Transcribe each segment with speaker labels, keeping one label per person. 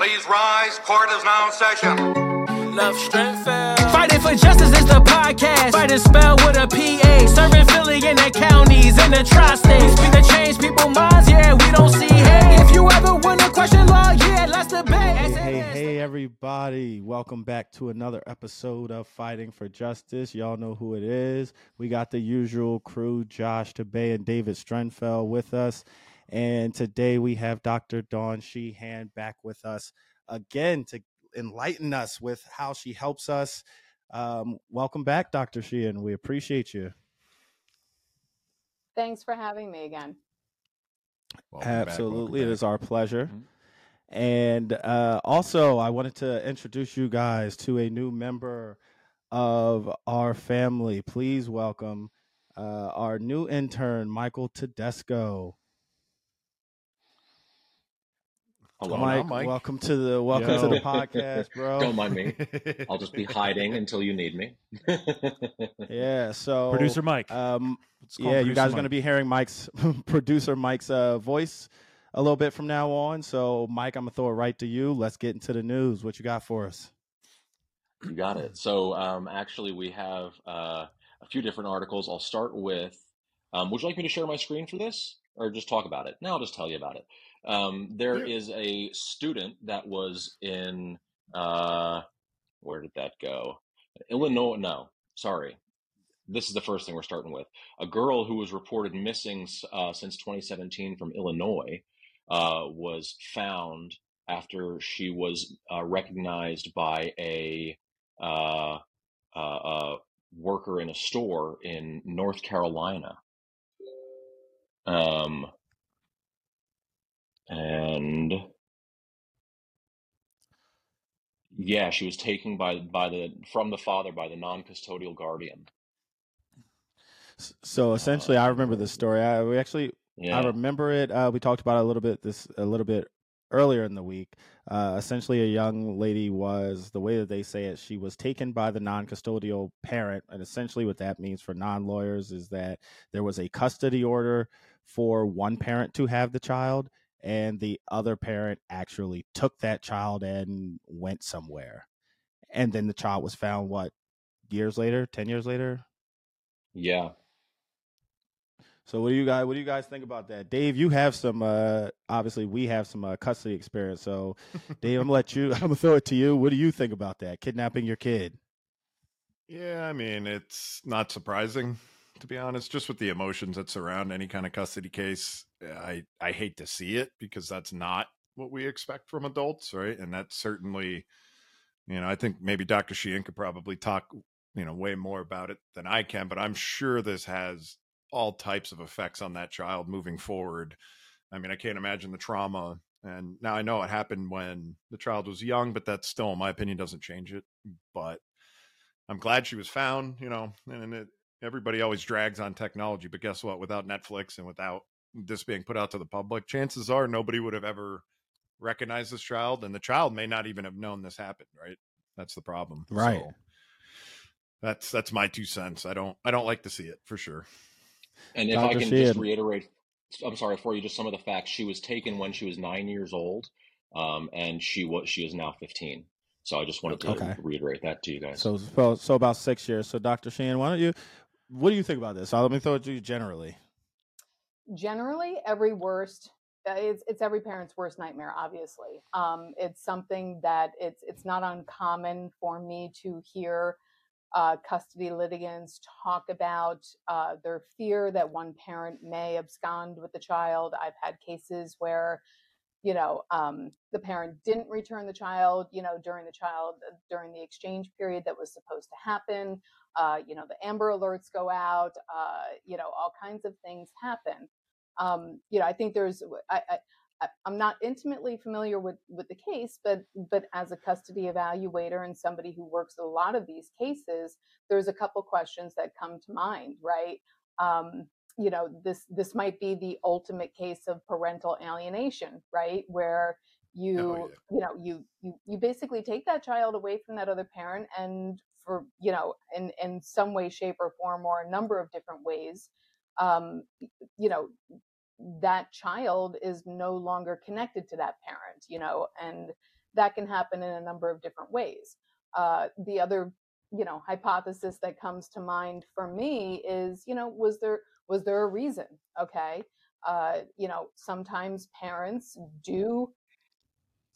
Speaker 1: Please rise. Court is now in session.
Speaker 2: Love strength Phighting for justice is the podcast. Fighting spell with a PA. Serving Philly in the counties in the tri-states. Speak to change people's minds. Yeah, we don't see hate. If you ever want to question law, yeah, let's debate.
Speaker 3: Hey, hey, hey, everybody. Welcome back to another episode of Phighting for Justice. Y'all know who it is. We got the usual crew, Josh DeBay and David Strenfeld with us. And today we have Dr. Dawn Sheehan back with us again to enlighten us with how she helps us. Um, welcome back, Dr. Sheehan. We appreciate you.
Speaker 4: Thanks for having me again.
Speaker 3: Welcome Absolutely. Back, it is our pleasure. Mm-hmm. And uh, also, I wanted to introduce you guys to a new member of our family. Please welcome uh, our new intern, Michael Tedesco.
Speaker 5: Hello,
Speaker 3: Mike,
Speaker 5: Mike.
Speaker 3: Welcome to the welcome Yo. to the podcast, bro.
Speaker 5: Don't mind me. I'll just be hiding until you need me.
Speaker 3: yeah. So
Speaker 6: producer Mike.
Speaker 3: Um, yeah, you guys are going to be hearing Mike's producer Mike's uh, voice a little bit from now on. So, Mike, I'm gonna throw it right to you. Let's get into the news. What you got for us?
Speaker 5: You got it. So, um, actually, we have uh, a few different articles. I'll start with. Um, would you like me to share my screen for this, or just talk about it? No, I'll just tell you about it. Um, there is a student that was in uh, where did that go? Illinois. No, sorry. This is the first thing we're starting with. A girl who was reported missing uh, since 2017 from Illinois uh, was found after she was uh, recognized by a uh, uh, worker in a store in North Carolina. Um, and yeah, she was taken by by the from the father by the non-custodial guardian.
Speaker 3: So essentially, I remember this story. I we actually yeah. I remember it. Uh, we talked about it a little bit this a little bit earlier in the week. Uh, essentially, a young lady was the way that they say it. She was taken by the non-custodial parent, and essentially, what that means for non-lawyers is that there was a custody order for one parent to have the child, and the other parent actually took that child and went somewhere. And then the child was found what years later 10 years later?
Speaker 5: Yeah.
Speaker 3: So what do you guys what do you guys think about that? Dave you have some uh obviously we have some uh, custody experience so dave i'm gonna let you i'm gonna throw it to you. What do you think about that kidnapping your kid?
Speaker 6: Yeah i mean it's not surprising to be honest just with the emotions that surround any kind of custody case I I hate to see it because that's not what we expect from adults, right? And that's certainly, you know, I think maybe Dr. Sheehan could probably talk, you know, way more about it than I can, but I'm sure this has all types of effects on that child moving forward. I mean, I can't imagine the trauma. And now I know it happened when the child was young, but that still, in my opinion, doesn't change it. But I'm glad she was found, you know, and it, everybody always drags on technology, but guess what? Without Netflix and without this being put out to the public, chances are nobody would have ever recognized this child, and the child may not even have known this happened. Right? That's the problem.
Speaker 3: Right.
Speaker 6: So that's that's my two cents. I don't I don't like to see it for sure.
Speaker 5: And if Dr. I can Sheehan. just reiterate, I'm sorry for you, just some of the facts. She was taken when she was nine years old, um, and she was she is now 15. So I just wanted to okay. reiterate that to you guys.
Speaker 3: So, so, so about six years. So, Dr. Sheehan, why don't you? What do you think about this? So let me throw it to you generally.
Speaker 4: Generally every worst uh, it's it's every parent's worst nightmare obviously. Um, it's something that it's it's not uncommon for me to hear uh, custody litigants talk about uh, their fear that one parent may abscond with the child. I've had cases where you know um, the parent didn't return the child you know during the child uh, during the exchange period that was supposed to happen uh, you know the amber alerts go out uh, you know all kinds of things happen um, you know, I think there's I, I I'm not intimately familiar with with the case, but but as a custody evaluator and somebody who works a lot of these cases, there's a couple questions that come to mind, right? Um, you know, this this might be the ultimate case of parental alienation, right? Where you oh, yeah. you know you you you basically take that child away from that other parent and for you know in in some way shape or form or a number of different ways um, you know that child is no longer connected to that parent you know and that can happen in a number of different ways. Uh, the other, you know, hypothesis that comes to mind for me is, you know, was there was there a reason? Okay, uh, you know, sometimes parents do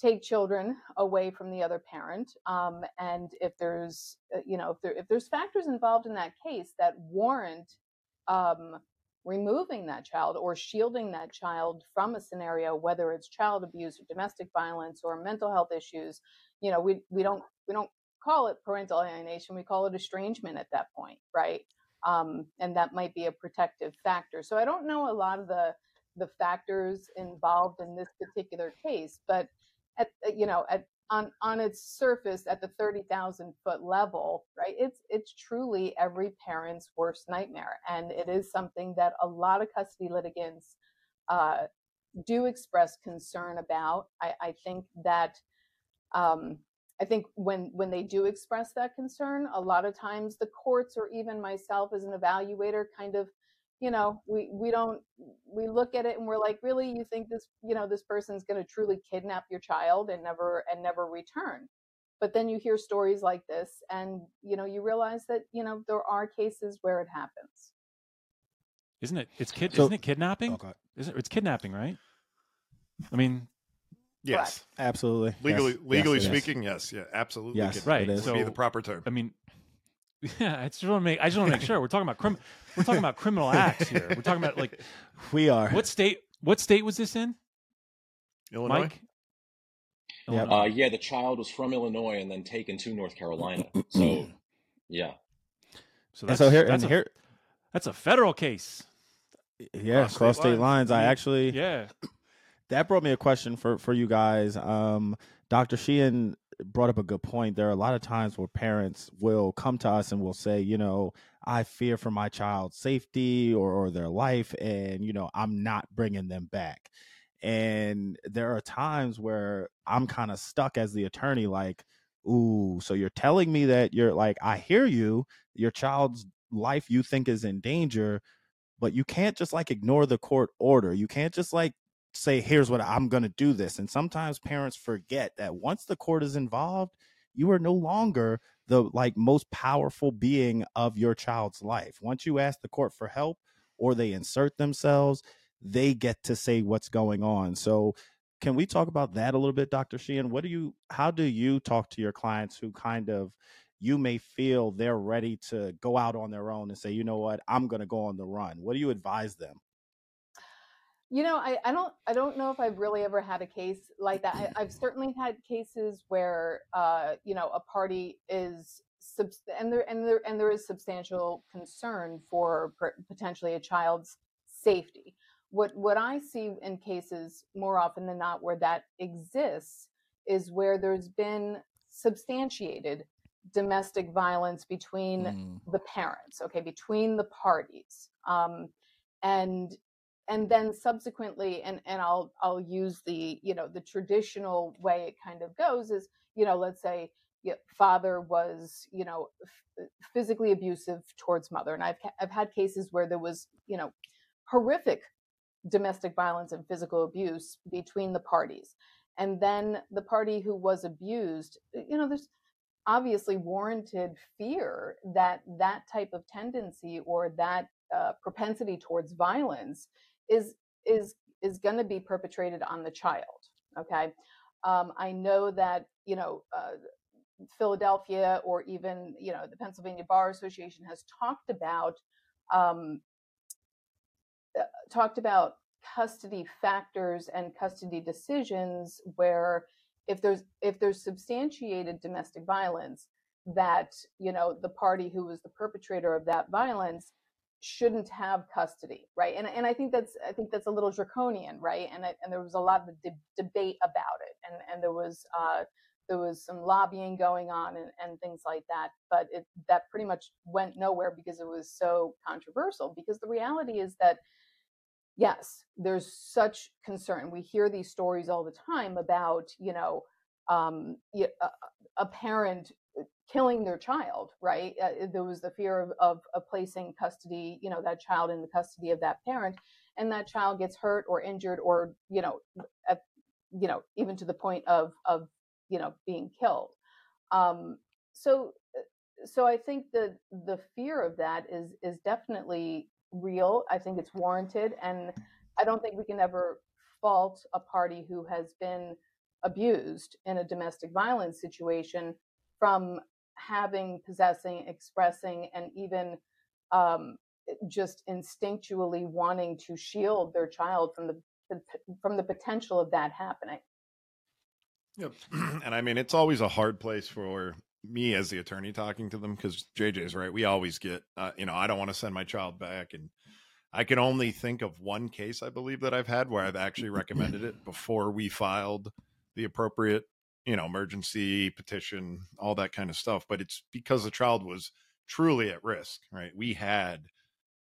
Speaker 4: take children away from the other parent, um, and if there's, uh, you know, if there if there's factors involved in that case that warrant um, removing that child or shielding that child from a scenario, whether it's child abuse or domestic violence or mental health issues, you know, we we don't we don't call it parental alienation. We call it estrangement at that point, right? Um, and that might be a protective factor. So I don't know a lot of the the factors involved in this particular case, but at you know at on on its surface at the 30,000 foot level, right? It's it's truly every parent's worst nightmare, and it is something that a lot of custody litigants uh, do express concern about. I, I think that um, I think when when they do express that concern, a lot of times the courts or even myself as an evaluator kind of you know we we don't we look at it and we're like really? You think this you know this person's going to truly kidnap your child and never and never return? But then you hear stories like this and you know you realize that you know there are cases where it happens.
Speaker 7: Isn't it it's kid so, isn't it kidnapping? Oh, okay. isn't it, it's kidnapping right? I mean
Speaker 6: yes Correct.
Speaker 3: absolutely
Speaker 6: legally
Speaker 3: yes.
Speaker 6: legally
Speaker 3: yes,
Speaker 6: speaking yes yeah absolutely
Speaker 3: yes
Speaker 7: right
Speaker 6: it is.
Speaker 7: so,
Speaker 6: be the proper term
Speaker 7: i mean yeah, I just want to make. I just want to make sure we're talking about crim. We're talking about criminal acts here. We're talking about like
Speaker 3: we are.
Speaker 7: What state? What state was this in?
Speaker 6: Illinois.
Speaker 7: Mike?
Speaker 5: Yep. Uh, yeah, the child was from Illinois and then taken to North Carolina. So, yeah.
Speaker 3: So that's, so here that's and a, here
Speaker 7: that's a federal case.
Speaker 3: Yeah, cross, cross state, lines. lines. I actually
Speaker 7: yeah.
Speaker 3: That brought me a question for for you guys. Um, Dr. Sheehan brought up a good point. There are a lot of times where parents will come to us and will say, you know, I fear for my child's safety or, or their life, and, you know, I'm not bringing them back. And there are times where I'm kind of stuck as the attorney, like, ooh, so you're telling me that you're like, I hear you, your child's life you think is in danger, but you can't just like ignore the court order. You can't just like say, here's what I'm going to do this. And sometimes parents forget that once the court is involved, you are no longer the like most powerful being of your child's life. Once you ask the court for help or they insert themselves, they get to say what's going on. So can we talk about that a little bit, Dr. Sheehan? What do you how do you talk to your clients who kind of you may feel they're ready to go out on their own and say, you know what, I'm gonna go on the run. What do you advise them?
Speaker 4: You know, I, I don't I don't know if I've really ever had a case like that. I, have certainly had cases where uh, you know a party is sub- and there and there and there is substantial concern for potentially a child's safety. What what I see in cases more often than not where that exists is where there's been substantiated domestic violence between mm. the parents, okay, between the parties. Um, and and then subsequently and and i'll i'll use the you know the traditional way it kind of goes is you know let's say father was you know f- physically abusive towards mother and i've i've had cases where there was you know horrific domestic violence and physical abuse between the parties and then the party who was abused you know there's obviously warranted fear that that type of tendency or that uh, propensity towards violence is is is going to be perpetrated on the child. Okay, um, I know that you know uh, Philadelphia or even you know the Pennsylvania Bar Association has talked about um, uh, talked about custody factors and custody decisions where if there's if there's substantiated domestic violence that you know the party who was the perpetrator of that violence shouldn't have custody, right? And and I think that's I think that's a little draconian, right? And and there was a lot of de- debate about it, and and there was uh, there was some lobbying going on and, and things like that, but it that pretty much went nowhere because it was so controversial. Because the reality is that yes, there's such concern. We hear these stories all the time about you know um, a, a parent killing their child, right? Uh, there was the fear of, of, of, placing custody, you know, that child in the custody of that parent, and that child gets hurt or injured, or you know, at, you know, even to the point of of you know being killed. Um, so so I think that the fear of that is is definitely real. I think it's warranted, and I don't think we can ever fault a party who has been abused in a domestic violence situation from having, possessing, expressing, and even um, just instinctually wanting to shield their child from the from the potential of that happening.
Speaker 6: Yep. and I mean, it's always a hard place for me as the attorney talking to them because JJ's right. We always get, uh, you know, I don't want to send my child back. And I can only think of one case, I believe, that I've had where I've actually recommended it before we filed the appropriate, you know, emergency petition, all that kind of stuff. But it's because the child was truly at risk, right? We had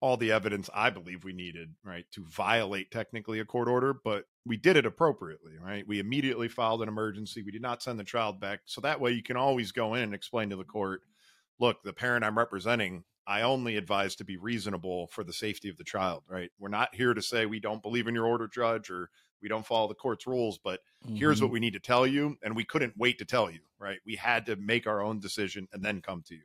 Speaker 6: all the evidence I believe we needed, right, to violate technically a court order, but we did it appropriately, right? We immediately filed an emergency. We did not send the child back. So that way you can always go in and explain to the court, look, the parent I'm representing, I only advise to be reasonable for the safety of the child, right? We're not here to say we don't believe in your order, judge, or we don't follow the court's rules, but mm-hmm. here's what mm-hmm. we need to tell you. And we couldn't wait to tell you, right? We had to make our own decision and then come to you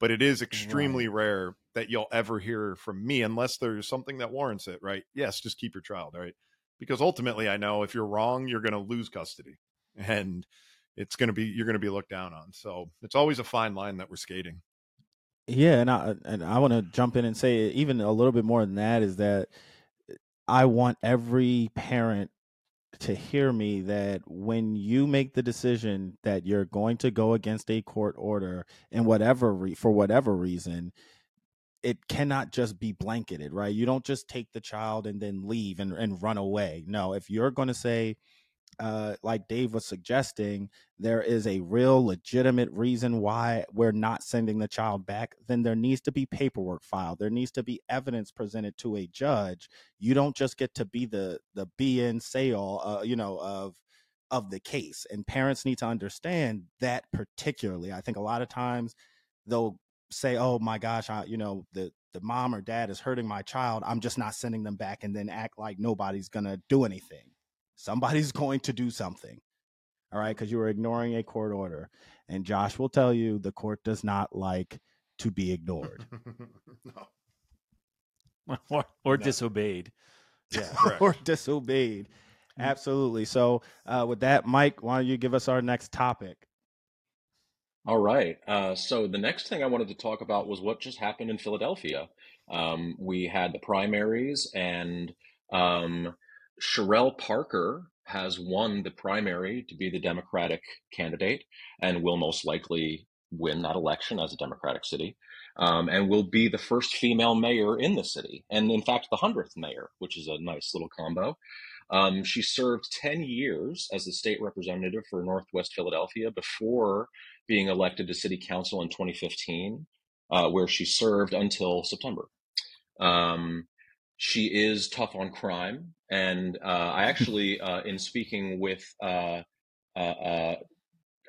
Speaker 6: but it is extremely right. rare that you'll ever hear from me unless there's something that warrants it, right? Yes, just keep your child, right? Because ultimately, I know if you're wrong, you're going to lose custody and it's going to be, you're going to be looked down on. So it's always a fine line that we're skating.
Speaker 3: Yeah. And I, and I want to jump in and say even a little bit more than that is that I want every parent to hear me that when you make the decision that you're going to go against a court order and whatever re- for whatever reason it cannot just be blanketed right? You don't just take the child and then leave and, and run away. No if you're going to say uh, like Dave was suggesting, there is a real legitimate reason why we're not sending the child back, then there needs to be paperwork filed. There needs to be evidence presented to a judge. You don't just get to be the the be in say all, uh, you know, of of the case. And parents need to understand that particularly. I think a lot of times they'll say, "Oh my gosh, I, you know, the the mom or dad is hurting my child. I'm just not sending them back," and then act like nobody's gonna do anything Somebody's going to do something. All right, because you were ignoring a court order. And Josh will tell you the court does not like to be ignored.
Speaker 7: no. Or, or no. disobeyed.
Speaker 3: Yeah, or disobeyed. Mm. Absolutely. So, uh, with that, Mike, why don't you give us our next topic?
Speaker 5: All right. Uh, so, the next thing I wanted to talk about was what just happened in Philadelphia. Um, we had the primaries, and um, Cherelle Parker has won the primary to be the Democratic candidate and will most likely win that election as a Democratic city um, and will be the first female mayor in the city. And in fact, the 100th mayor, which is a nice little combo. Um, she served 10 years as the state representative for Northwest Philadelphia before being elected to city council in 2015, uh, where she served until September. Um, she is tough on crime. And uh, I actually, uh, in speaking with uh, uh, uh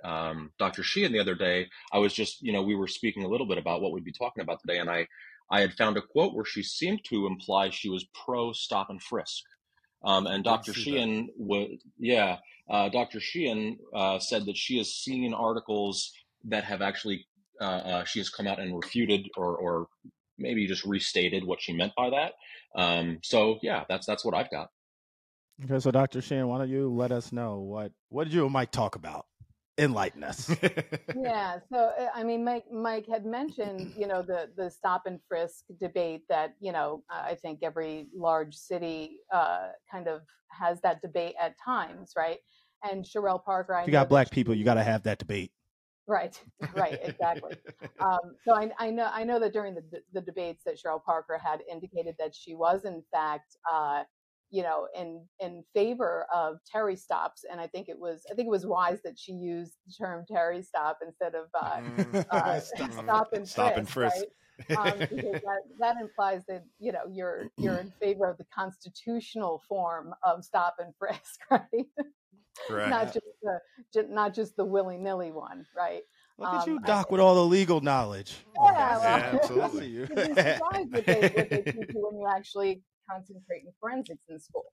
Speaker 5: um, Dr. Sheehan the other day, I was just, you know, we were speaking a little bit about what we'd be talking about today, and I, I had found a quote where she seemed to imply she was pro stop and frisk. Um, and Dr. Sheehan was, yeah, uh, Dr. Sheehan said that she has seen articles that have actually she has come out and refuted or, or maybe just restated what she meant by that. Um, so yeah, that's that's what I've got.
Speaker 3: Okay, so Dr. Sheehan, why don't you let us know what what did you and Mike talk about? Enlighten us.
Speaker 4: yeah, so uh, I mean, Mike Mike had mentioned you know the the stop and frisk debate that you know I think every large city uh, kind of has that debate at times, right? And Cherelle Parker, I
Speaker 3: if you got black she, people, you got to have that debate.
Speaker 4: Right, right, exactly. um, so I, I, know I know that during the, the debates that Cherelle Parker had indicated that she was in fact, uh, you know, in in favor of Terry stops, and I think it was I think it was wise that she used the term Terry stop instead of uh, mm. uh, stop, stop and stop frisk, and frisk. Right? um, because that, that implies that you know you're you're in favor of the constitutional form of stop and frisk, right? Correct. not just the not just the willy nilly one, right?
Speaker 3: Look um, at you, Doc, I, with all the legal knowledge.
Speaker 4: Yeah, well, yeah absolutely. You'd be surprised what they, what they teach you when you actually concentrate in forensics in school.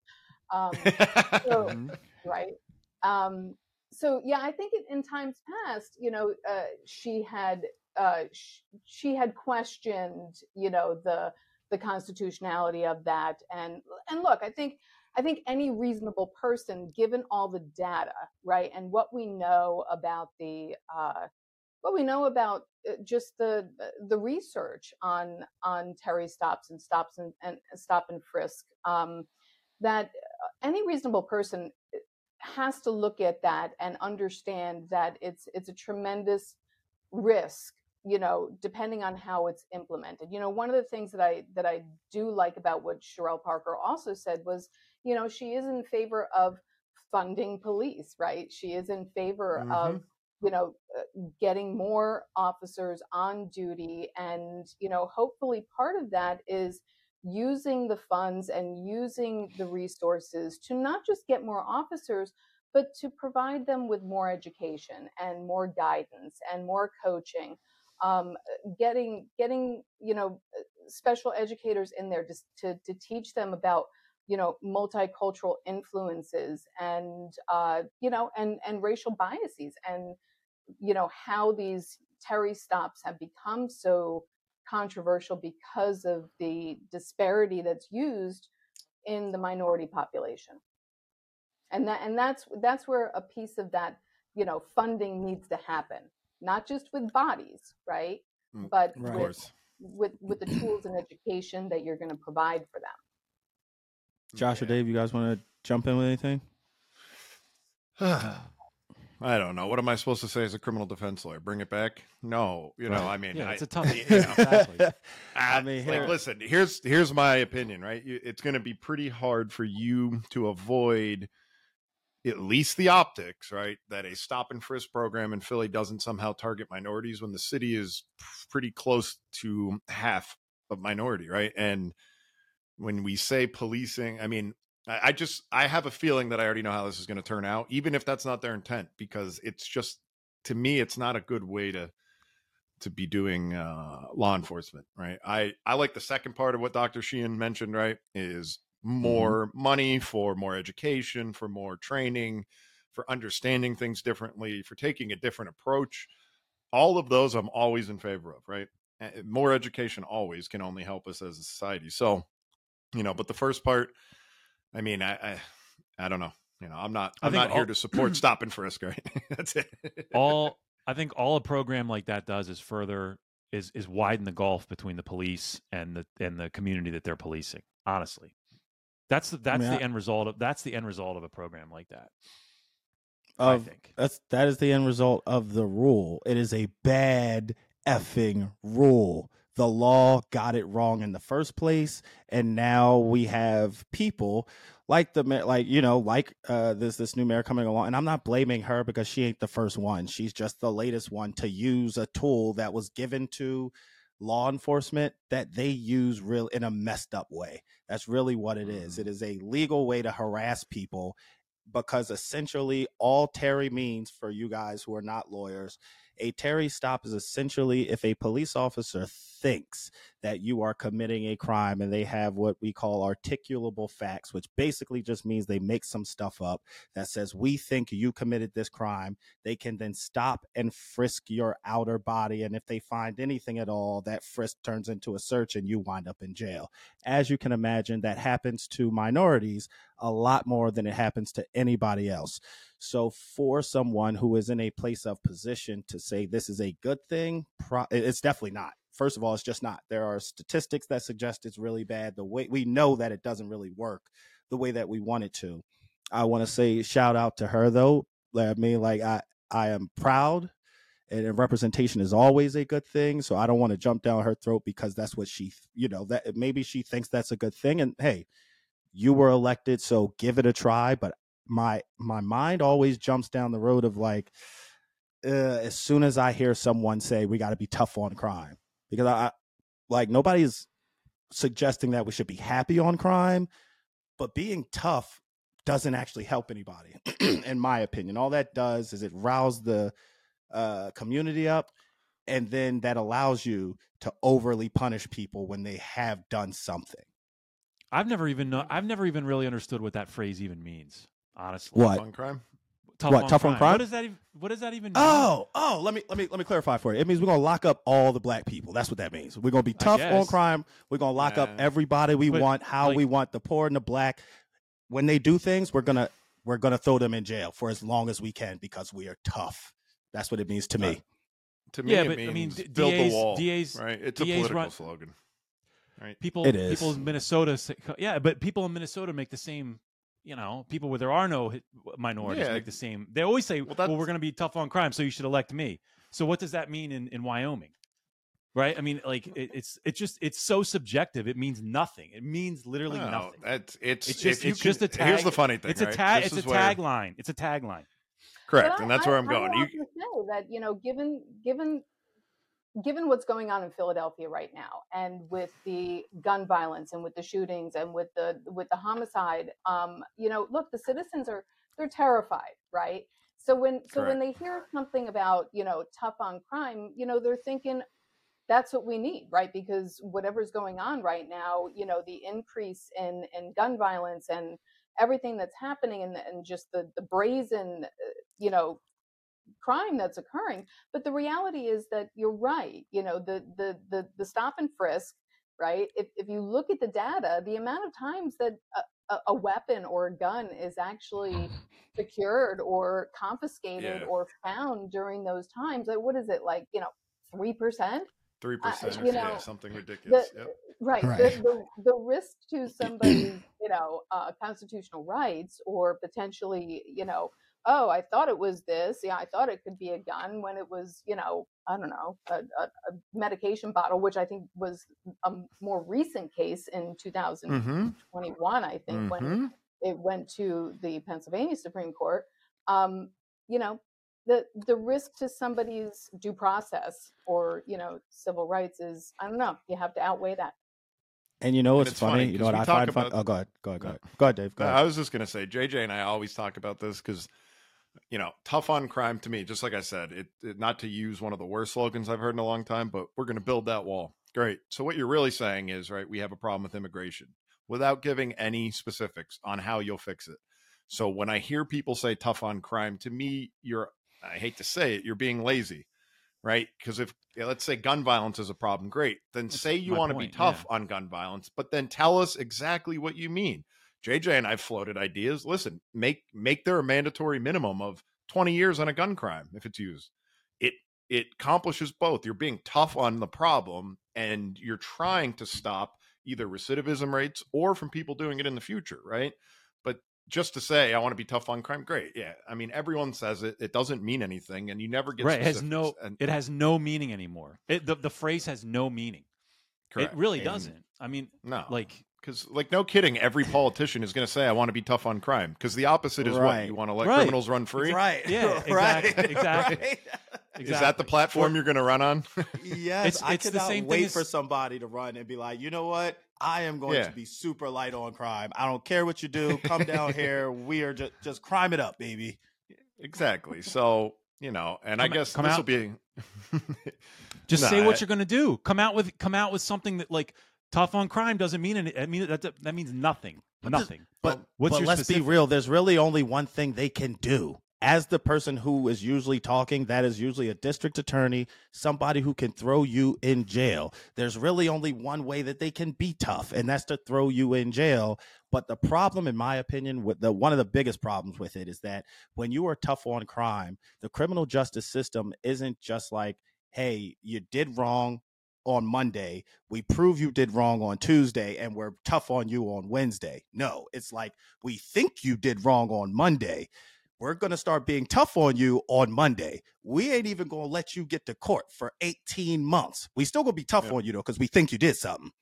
Speaker 4: Um, so, mm-hmm. right. Um, so yeah, I think in times past, you know, uh, she had uh, sh- she had questioned, you know, the the constitutionality of that, and and look, I think I think any reasonable person, given all the data, right, and what we know about the uh, what we know about uh, just the the research on on Terry stops and stops and, and stop and frisk, um, that uh, any reasonable person uh, has to look at that and understand that it's it's a tremendous risk you know depending on how it's implemented. You know one of the things that i that i do like about what Cherelle Parker also said was you know she is in favor of funding police right she is in favor mm-hmm. of you know uh, getting more officers on duty and you know hopefully part of that is using the funds and using the resources to not just get more officers but to provide them with more education and more guidance and more coaching um, getting getting you know special educators in there just to, to teach them about you know multicultural influences and uh, you know and and racial biases and you know how these Terry stops have become so controversial because of the disparity that's used in the minority population and that and that's that's where a piece of that you know funding needs to happen not just with bodies, right? Mm, but right. with with with the tools and education that you're going to provide for them.
Speaker 3: Josh or Dave, you guys want to jump in with anything?
Speaker 6: I don't know. What am I supposed to say as a criminal defense lawyer? Bring it back? No, you know. Right. I mean,
Speaker 7: yeah,
Speaker 6: I,
Speaker 7: it's a tough. You know, exactly.
Speaker 6: Ah, I mean, here, like, listen. Here's here's my opinion. Right, it's going to be pretty hard for you to avoid at least the optics, right? That a stop and frisk program in Philly doesn't somehow target minorities when the city is pretty close to half of minority, right? And when we say policing, I mean, I just I have a feeling that I already know how this is going to turn out, even if that's not their intent, because it's just to me, it's not a good way to to be doing uh, law enforcement, right? I I like the second part of what Dr. Sheehan mentioned, right? Is Mm-hmm. more mm-hmm. money, for more education, for more training, for understanding things differently, for taking a different approach. All of those I'm always in favor of, right? More education always can only help us as a society. So, you know, but the first part, I mean, I, I, I don't know. You know, I'm not. I'm not all, here to support stop and frisk. Right? That's it.
Speaker 7: all I think all a program like that does is further is is widen the gulf between the police and the and the community that they're policing. Honestly, that's the, that's I mean, the I, end result of that's the end result of a program like that.
Speaker 3: Of, I think that's that is the end result of the rule. It is a bad effing rule. The law got it wrong in the first place, and now we have people like the like you know like uh, this this new mayor coming along. And I'm not blaming her because she ain't the first one. She's just the latest one to use a tool that was given to law enforcement that they use real in a messed up way. That's really what it is. Mm-hmm. It is a legal way to harass people because essentially all Terry means for you guys who are not lawyers a Terry stop is essentially if a police officer thinks that you are committing a crime and they have what we call articulable facts, which basically just means they make some stuff up that says, We think you committed this crime. They can then stop and frisk your outer body. And if they find anything at all, that frisk turns into a search and you wind up in jail. As you can imagine, that happens to minorities a lot more than it happens to anybody else. So, for someone who is in a place of position to say this is a good thing, it's definitely not. First of all, it's just not. There are statistics that suggest it's really bad. The way we know that it doesn't really work the way that we want it to. I want to say shout out to her though. I mean, like I I am proud and representation is always a good thing. So I don't want to jump down her throat because that's what she, you know, that maybe she thinks that's a good thing. And hey, you were elected, so give it a try. But my my mind always jumps down the road of like uh, as soon as I hear someone say we got to be tough on crime because I like nobody's suggesting that we should be happy on crime, but being tough doesn't actually help anybody, in my opinion. All that does is it rouses the uh, community up, and then that allows you to overly punish people when they have done something.
Speaker 7: I've never even know, I've never even really understood what that phrase even means honestly.
Speaker 3: What?
Speaker 6: On crime?
Speaker 7: Tough
Speaker 3: what
Speaker 7: on
Speaker 3: tough
Speaker 7: crime.
Speaker 3: on crime?
Speaker 7: What does that even? What does that even? Oh, mean?
Speaker 3: Oh, oh, let me let me let me clarify for you. It means we're gonna lock up all the black people. That's what that means. We're gonna be tough on crime. We're gonna lock up everybody we
Speaker 7: But,
Speaker 3: want, how
Speaker 7: like-
Speaker 3: we want, the poor and the black. When they do things, we're gonna we're gonna throw them in jail for as long as we can because we are tough. That's what it means to me.
Speaker 6: Uh, to me,
Speaker 7: Yeah,
Speaker 6: it
Speaker 7: but, I mean,
Speaker 6: build
Speaker 7: DAs
Speaker 6: the wall.
Speaker 7: DAs
Speaker 6: right? It's
Speaker 7: DAs
Speaker 6: a political
Speaker 7: run-
Speaker 6: slogan. Right.
Speaker 7: people
Speaker 3: It is.
Speaker 7: people in Minnesota say, yeah, but people in Minnesota make the same. You know, people where there are no minorities
Speaker 6: Yeah.
Speaker 7: make the same. They always say,
Speaker 6: Well,
Speaker 7: "Well, we're going to be tough on crime, so you should elect me." So, what does that mean in, in Wyoming? Right? I mean, like it, it's it's just it's so subjective. It means nothing. It means literally
Speaker 6: No,
Speaker 7: nothing.
Speaker 6: That's it's
Speaker 7: It's just
Speaker 6: if you
Speaker 7: it's just a tag.
Speaker 6: Here's the funny thing.
Speaker 7: It's a tag.
Speaker 6: This
Speaker 7: It's a
Speaker 6: is where-
Speaker 7: tagline. It's a tagline.
Speaker 6: Correct,
Speaker 4: But
Speaker 6: and that's where
Speaker 4: I-
Speaker 6: I'm going.
Speaker 4: I
Speaker 6: You,
Speaker 4: want to say that you know, given given given what's going on in Philadelphia right now, and with the gun violence, and with the shootings, and with the with the homicide, um, you know, look, the citizens are they're terrified, right? So when so when they hear something about you know tough on crime, you know, they're thinking that's what we need, right? Because whatever's going on right now, you know, the increase in in gun violence and everything that's happening and, and just the the brazen uh, you know crime that's occurring but the reality is that you're right you know the the the, the stop and frisk right if, if you look at the data the amount of times that a, a, a weapon or a gun is actually secured or confiscated
Speaker 6: Yeah.
Speaker 4: or found during those times like what is it like you know three percent
Speaker 6: three percent,
Speaker 4: you
Speaker 6: yeah,
Speaker 4: know,
Speaker 6: something ridiculous.
Speaker 4: the,
Speaker 6: yep.
Speaker 4: right,
Speaker 3: Right.
Speaker 4: The, the the risk to somebody's you know uh, constitutional rights or potentially you know oh i thought it was this yeah i thought it could be a gun when it was you know i don't know a, a, a medication bottle which i think was a more recent case in 2021
Speaker 6: Mm-hmm.
Speaker 4: i think when
Speaker 6: Mhm.
Speaker 4: it went to the pennsylvania supreme court um, you know the the risk to somebody's due process or you know civil rights is I don't know. You have to outweigh that.
Speaker 3: And you know what's funny?
Speaker 6: funny
Speaker 3: You know what I
Speaker 6: talk
Speaker 3: find fun? Oh, go ahead, go ahead, go ahead, go ahead, Dave. Go
Speaker 6: I was just gonna say, JJ and I always talk about this because, you know, tough on crime to me. Just like I said, it, it not to use one of the worst slogans I've heard in a long time, but we're gonna build that wall. Great. So what you're really saying is, right, we have a problem with immigration without giving any specifics on how you'll fix it. So when I hear people say tough on crime, to me, you're I hate to say it, you're being lazy, right? Because if yeah, let's say gun violence is a problem, great. Then say you want to be tough
Speaker 7: yeah.
Speaker 6: on gun violence, but then tell us exactly what you mean. JJ and I floated ideas. Listen, make make there a mandatory minimum of 20 years on a gun crime if it's used. It it accomplishes both. You're being tough on the problem and you're trying to stop either recidivism rates or from people doing it in the future, right? But just to say I want to be tough on crime, great. Yeah. I mean, everyone says it. It doesn't mean anything and you never get
Speaker 7: right. It has no.
Speaker 6: and,
Speaker 7: It has no meaning anymore. It, the the phrase has no meaning.
Speaker 6: correct.
Speaker 7: It really
Speaker 6: And
Speaker 7: doesn't. I mean,
Speaker 6: No.
Speaker 7: like
Speaker 6: Because, like, no kidding, every politician is going to say, I want to be tough on crime. Because the opposite is what?
Speaker 3: Right.
Speaker 6: You want to let
Speaker 7: Right.
Speaker 6: criminals run free?
Speaker 3: Right.
Speaker 7: Yeah,
Speaker 3: right.
Speaker 7: exactly, exactly.
Speaker 6: Is that the platform you're going to run on?
Speaker 3: Yes,
Speaker 7: It's-
Speaker 3: I
Speaker 7: it's the
Speaker 3: cannot
Speaker 7: same thing
Speaker 3: wait
Speaker 7: as-
Speaker 3: for somebody to run and be like, you know what? I am going
Speaker 6: Yeah.
Speaker 3: to be super light on crime. I don't care what you do. Come down here. We are just just crime it up, baby.
Speaker 6: exactly. So, you know, and I guess this will be.
Speaker 7: just
Speaker 6: No,
Speaker 7: say what
Speaker 6: I-
Speaker 7: you're going to do. Come out with come out with something that like tough on crime doesn't mean any. I mean that that means nothing. Nothing.
Speaker 3: But
Speaker 7: What's
Speaker 3: but
Speaker 7: your
Speaker 3: let's
Speaker 7: specific-
Speaker 3: be real. There's really only one thing they can do. As the person who is usually talking, that is usually a district attorney, somebody who can throw you in jail. There's really only one way that they can be tough, and that's to throw you in jail. But the problem, in my opinion, with the one of the biggest problems with it is that when you are tough on crime, the criminal justice system isn't just like, hey, you did wrong on Monday. We prove you did wrong on Tuesday and we're tough on you on Wednesday. No, it's like we think you did wrong on Monday. We're going to start being tough on you on Monday. We ain't even going to let you get to court for 18 months. We still going to be tough
Speaker 6: Yep.
Speaker 3: on you though cuz we think you did something.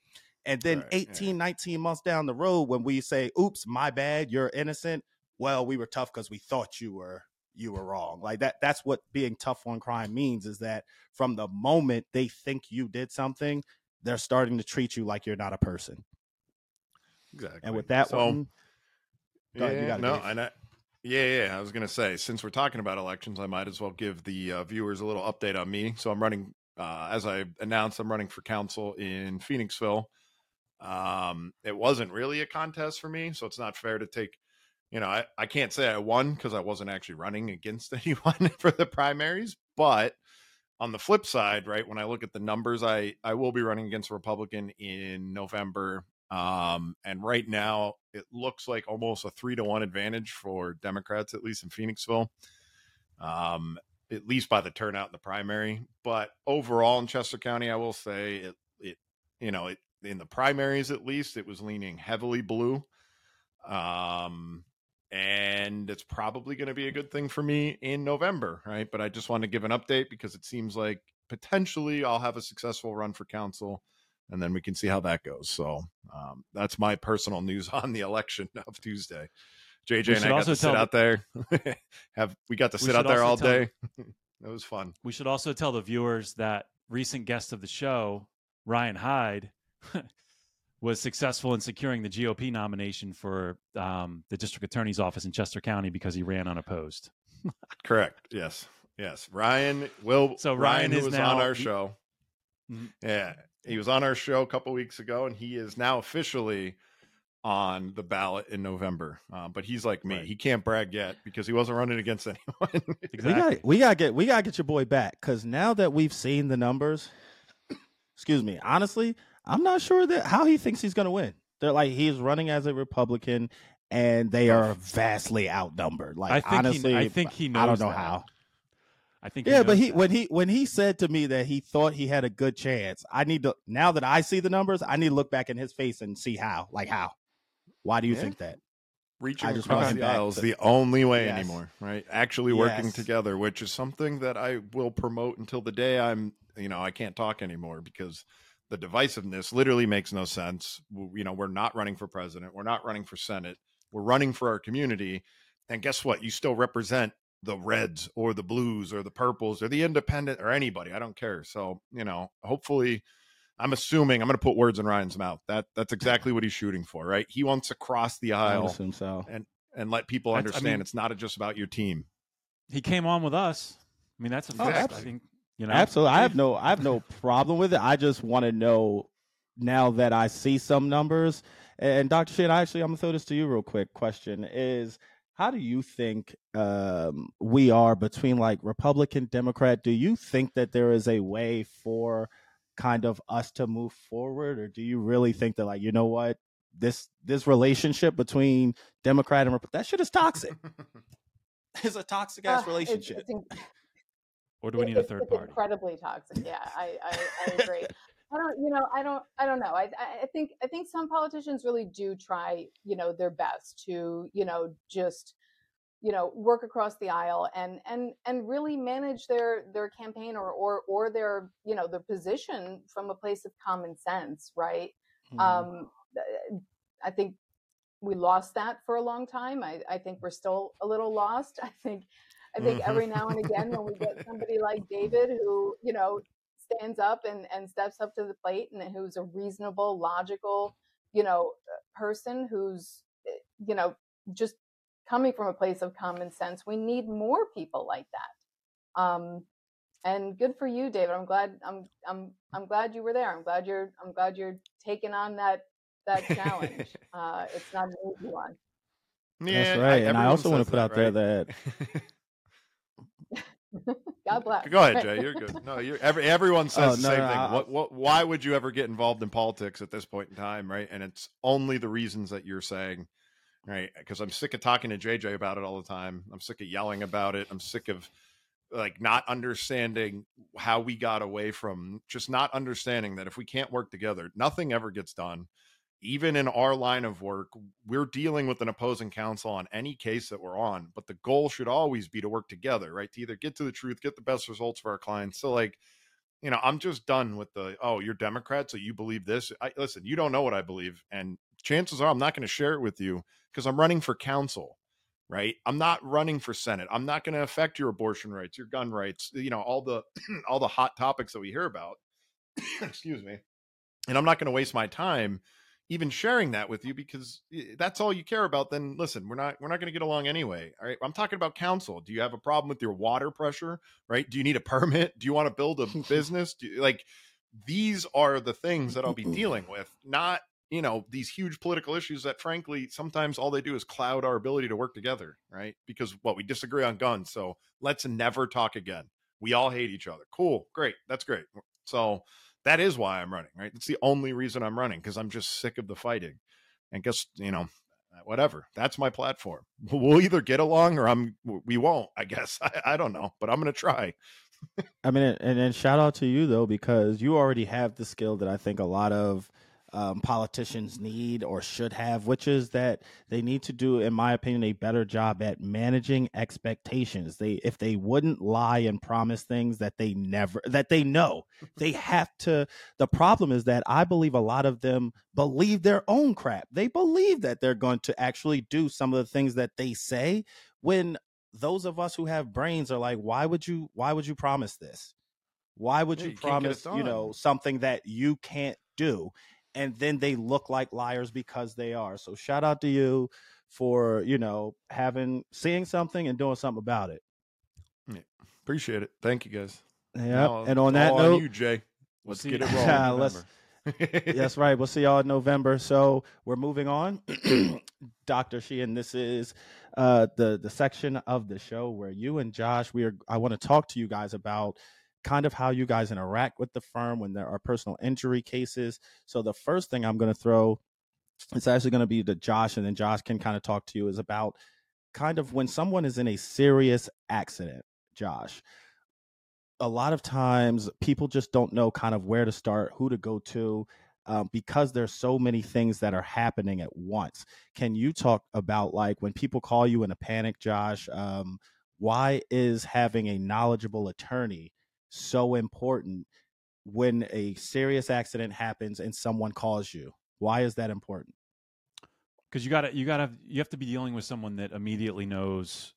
Speaker 3: And then
Speaker 6: Right, yeah.
Speaker 3: 18, 19 months down the road when we say, "Oops, my bad, you're innocent." Well, we were tough cuz we thought you were you were wrong. Like that that's what being tough on crime means is that from the moment they think you did something, they're starting to treat you like you're not a person.
Speaker 6: Exactly.
Speaker 3: And with that
Speaker 6: So,
Speaker 3: one,
Speaker 6: yeah,
Speaker 3: ahead,
Speaker 6: no, and I, yeah, yeah. I was gonna say, since we're talking about elections, I might as well give the uh, viewers a little update on me. So I'm running, uh, as I announced, I'm running for council in Phoenixville. Um, it wasn't really a contest for me, so it's not fair to take you know, I, I can't say I won because I wasn't actually running against anyone for the primaries. But on the flip side, right, when I look at the numbers, I, I will be running against a Republican in November. Um, and right now, it looks like almost a three to one advantage for Democrats, at least in Phoenixville, um, at least by the turnout in the primary. But overall in Chester County, I will say it, it you know, it, in the primaries at least, it was leaning heavily blue. Um, and it's probably going to be a good thing for me in November, right? But I just want to give an update because it seems like potentially I'll have a successful run for council, and then we can see how that goes. So um, that's my personal news on the election of Tuesday. JJ and I got to sit out there. have we got to sit out there all day? it was fun.
Speaker 7: We should also tell the viewers that recent guest of the show, Ryan Hyde. Was successful in securing the GOP nomination for um, the district attorney's office in Chester County because he ran unopposed.
Speaker 6: Correct. Yes. Yes. Ryan will.
Speaker 7: So Ryan, Ryan is
Speaker 6: was
Speaker 7: now,
Speaker 6: on our show. Mm-hmm. Yeah, he was on our show a couple weeks ago, and he is now officially on the ballot in November. Uh, but he's like me; right. he can't brag yet because he wasn't running against anyone.
Speaker 3: exactly. We got we got to get we got to get your boy back because now that we've seen the numbers, excuse me, honestly, I'm not sure that how he thinks he's going to win. They're like he's running as a Republican, and they are vastly outnumbered. Like I honestly,
Speaker 7: he, I think he knows.
Speaker 3: I don't know
Speaker 7: that.
Speaker 3: how.
Speaker 7: I think.
Speaker 3: Yeah, but he
Speaker 7: that.
Speaker 3: when he when he said to me that he thought he had a good chance, I need to now that I see the numbers, I need to look back in his face and see how. Like how? Why do you yeah. think that?
Speaker 6: Reaching across the aisle is the only way yes. anymore, right? Actually working yes. together, which is something that I will promote until the day I'm, you know, I can't talk anymore because the divisiveness literally makes no sense. You know, we're not running for president. We're not running for Senate. We're running for our community. And guess what? You still represent the Reds or the Blues or the Purples or the Independent or anybody. I don't care. So, you know, hopefully, I'm assuming I'm going to put words in Ryan's mouth. That that's exactly what he's shooting for, right? He wants to cross the aisle
Speaker 3: so.
Speaker 6: and and let people understand I mean, it's not just about your team.
Speaker 7: He came on with us. I mean, that's a oh, fact. I think you know,
Speaker 3: absolutely. I have no, I have no problem with it. I just want to know now that I see some numbers. And Dr. Sheehan, actually, I'm gonna throw this to you real quick. Question is, how do you think um, we are between like Republican, Democrat? Do you think that there is a way for kind of us to move forward, or do you really think that like you know what this this relationship between Democrat and Republican that shit is toxic? it's a toxic ass uh, relationship. It's, it's,
Speaker 7: or do we need a third party?
Speaker 4: Incredibly toxic. Yeah, I, I, I agree. I don't, you know, I don't, I don't know. I, I think, I think some politicians really do try, you know, their best to, you know, just, you know, work across the aisle and and and really manage their their campaign or or or their, you know, their position from a place of common sense, right? Mm-hmm. Um, I think we lost that for a long time. I, I think we're still a little lost. I think I think mm-hmm. every now and again when we get somebody like David who, you know, stands up and, and steps up to the plate and who's a reasonable, logical, you know, person who's, eh, you know, just coming from a place of common sense. We need more people like that. Um, and good for you, David. I'm glad I'm I'm I'm glad you were there. I'm glad you're I'm glad you're taking on that that challenge. uh, it's not an easy one.
Speaker 3: Yeah, That's right. I, and I also want to put out right? there that
Speaker 4: God bless.
Speaker 6: Go ahead, Jay. You're good. No, you're every everyone says oh, the no, same no, thing. What, what, why would you ever get involved in politics at this point in time, right? And it's only the reasons that you're saying, right? Because I'm sick of talking to JJ about it all the time. I'm sick of yelling about it. I'm sick of like not understanding how we got away from just not understanding that if we can't work together, nothing ever gets done even in our line of work, we're dealing with an opposing counsel on any case that we're on, but the goal should always be to work together, right? To either get to the truth, get the best results for our clients. So, like, you know, I'm just done with the, oh, you're Democrat, so you believe this. I, listen, you don't know what I believe. And chances are I'm not going to share it with you because I'm running for council, right? I'm not running for Senate. I'm not going to affect your abortion rights, your gun rights, you know, all the, all the hot topics that we hear about. Excuse me. And I'm not going to waste my time even sharing that with you because that's all you care about then listen we're not we're not going to get along anyway all right? I'm talking about council do you have a problem with your water pressure right? Do you need a permit? Do you want to build a business? Do you, like these are the things that i'll be dealing with not you know these huge political issues that frankly sometimes all they do is cloud our ability to work together right? Because what we disagree on guns so let's never talk again. We all hate each other. Cool great that's great. So that is why i'm running right? It's the only reason i'm running because i'm just sick of the fighting. And guess you know uh, whatever that's my platform. We'll either get along or i'm we won't i guess. I, I don't know but i'm gonna try.
Speaker 3: I mean and, and shout out to you though because you already have the skill that i think a lot of um, politicians need or should have, which is that they need to do, in my opinion, a better job at managing expectations. They, if they wouldn't lie and promise things that they never, that they know, they have to. The problem is that I believe a lot of them believe their own crap. They believe that they're going to actually do some of the things that they say when those of us who have brains are like, why would you, why would you promise this? Why would yeah, you, you promise, you know, something that you can't do? And then they look like liars because they are. So shout out to you for, you know, having seeing something and doing something about it.
Speaker 6: Yeah, appreciate it. Thank you guys.
Speaker 3: Yeah. And on that note,
Speaker 6: on you, Jay. Let's get it rolling. let's,
Speaker 3: that's right. We'll see y'all in November. So we're moving on. Dr. Sheehan, this is uh, the the section of the show where you and Josh, we are I want to talk to you guys about kind of how you guys interact with the firm when there are personal injury cases. So the first thing I'm going to throw it's actually going to be to Josh, and then Josh can kind of talk to you is about kind of when someone is in a serious accident, Josh. A lot of times people just don't know kind of where to start, who to go to. Um, because there's so many things that are happening at once. Can you talk about like when people call you in a panic, Josh? Um, why is having a knowledgeable attorney so important when a serious accident happens and someone calls you? Why is that important?
Speaker 7: Because you got to you got to you have to be dealing with someone that immediately knows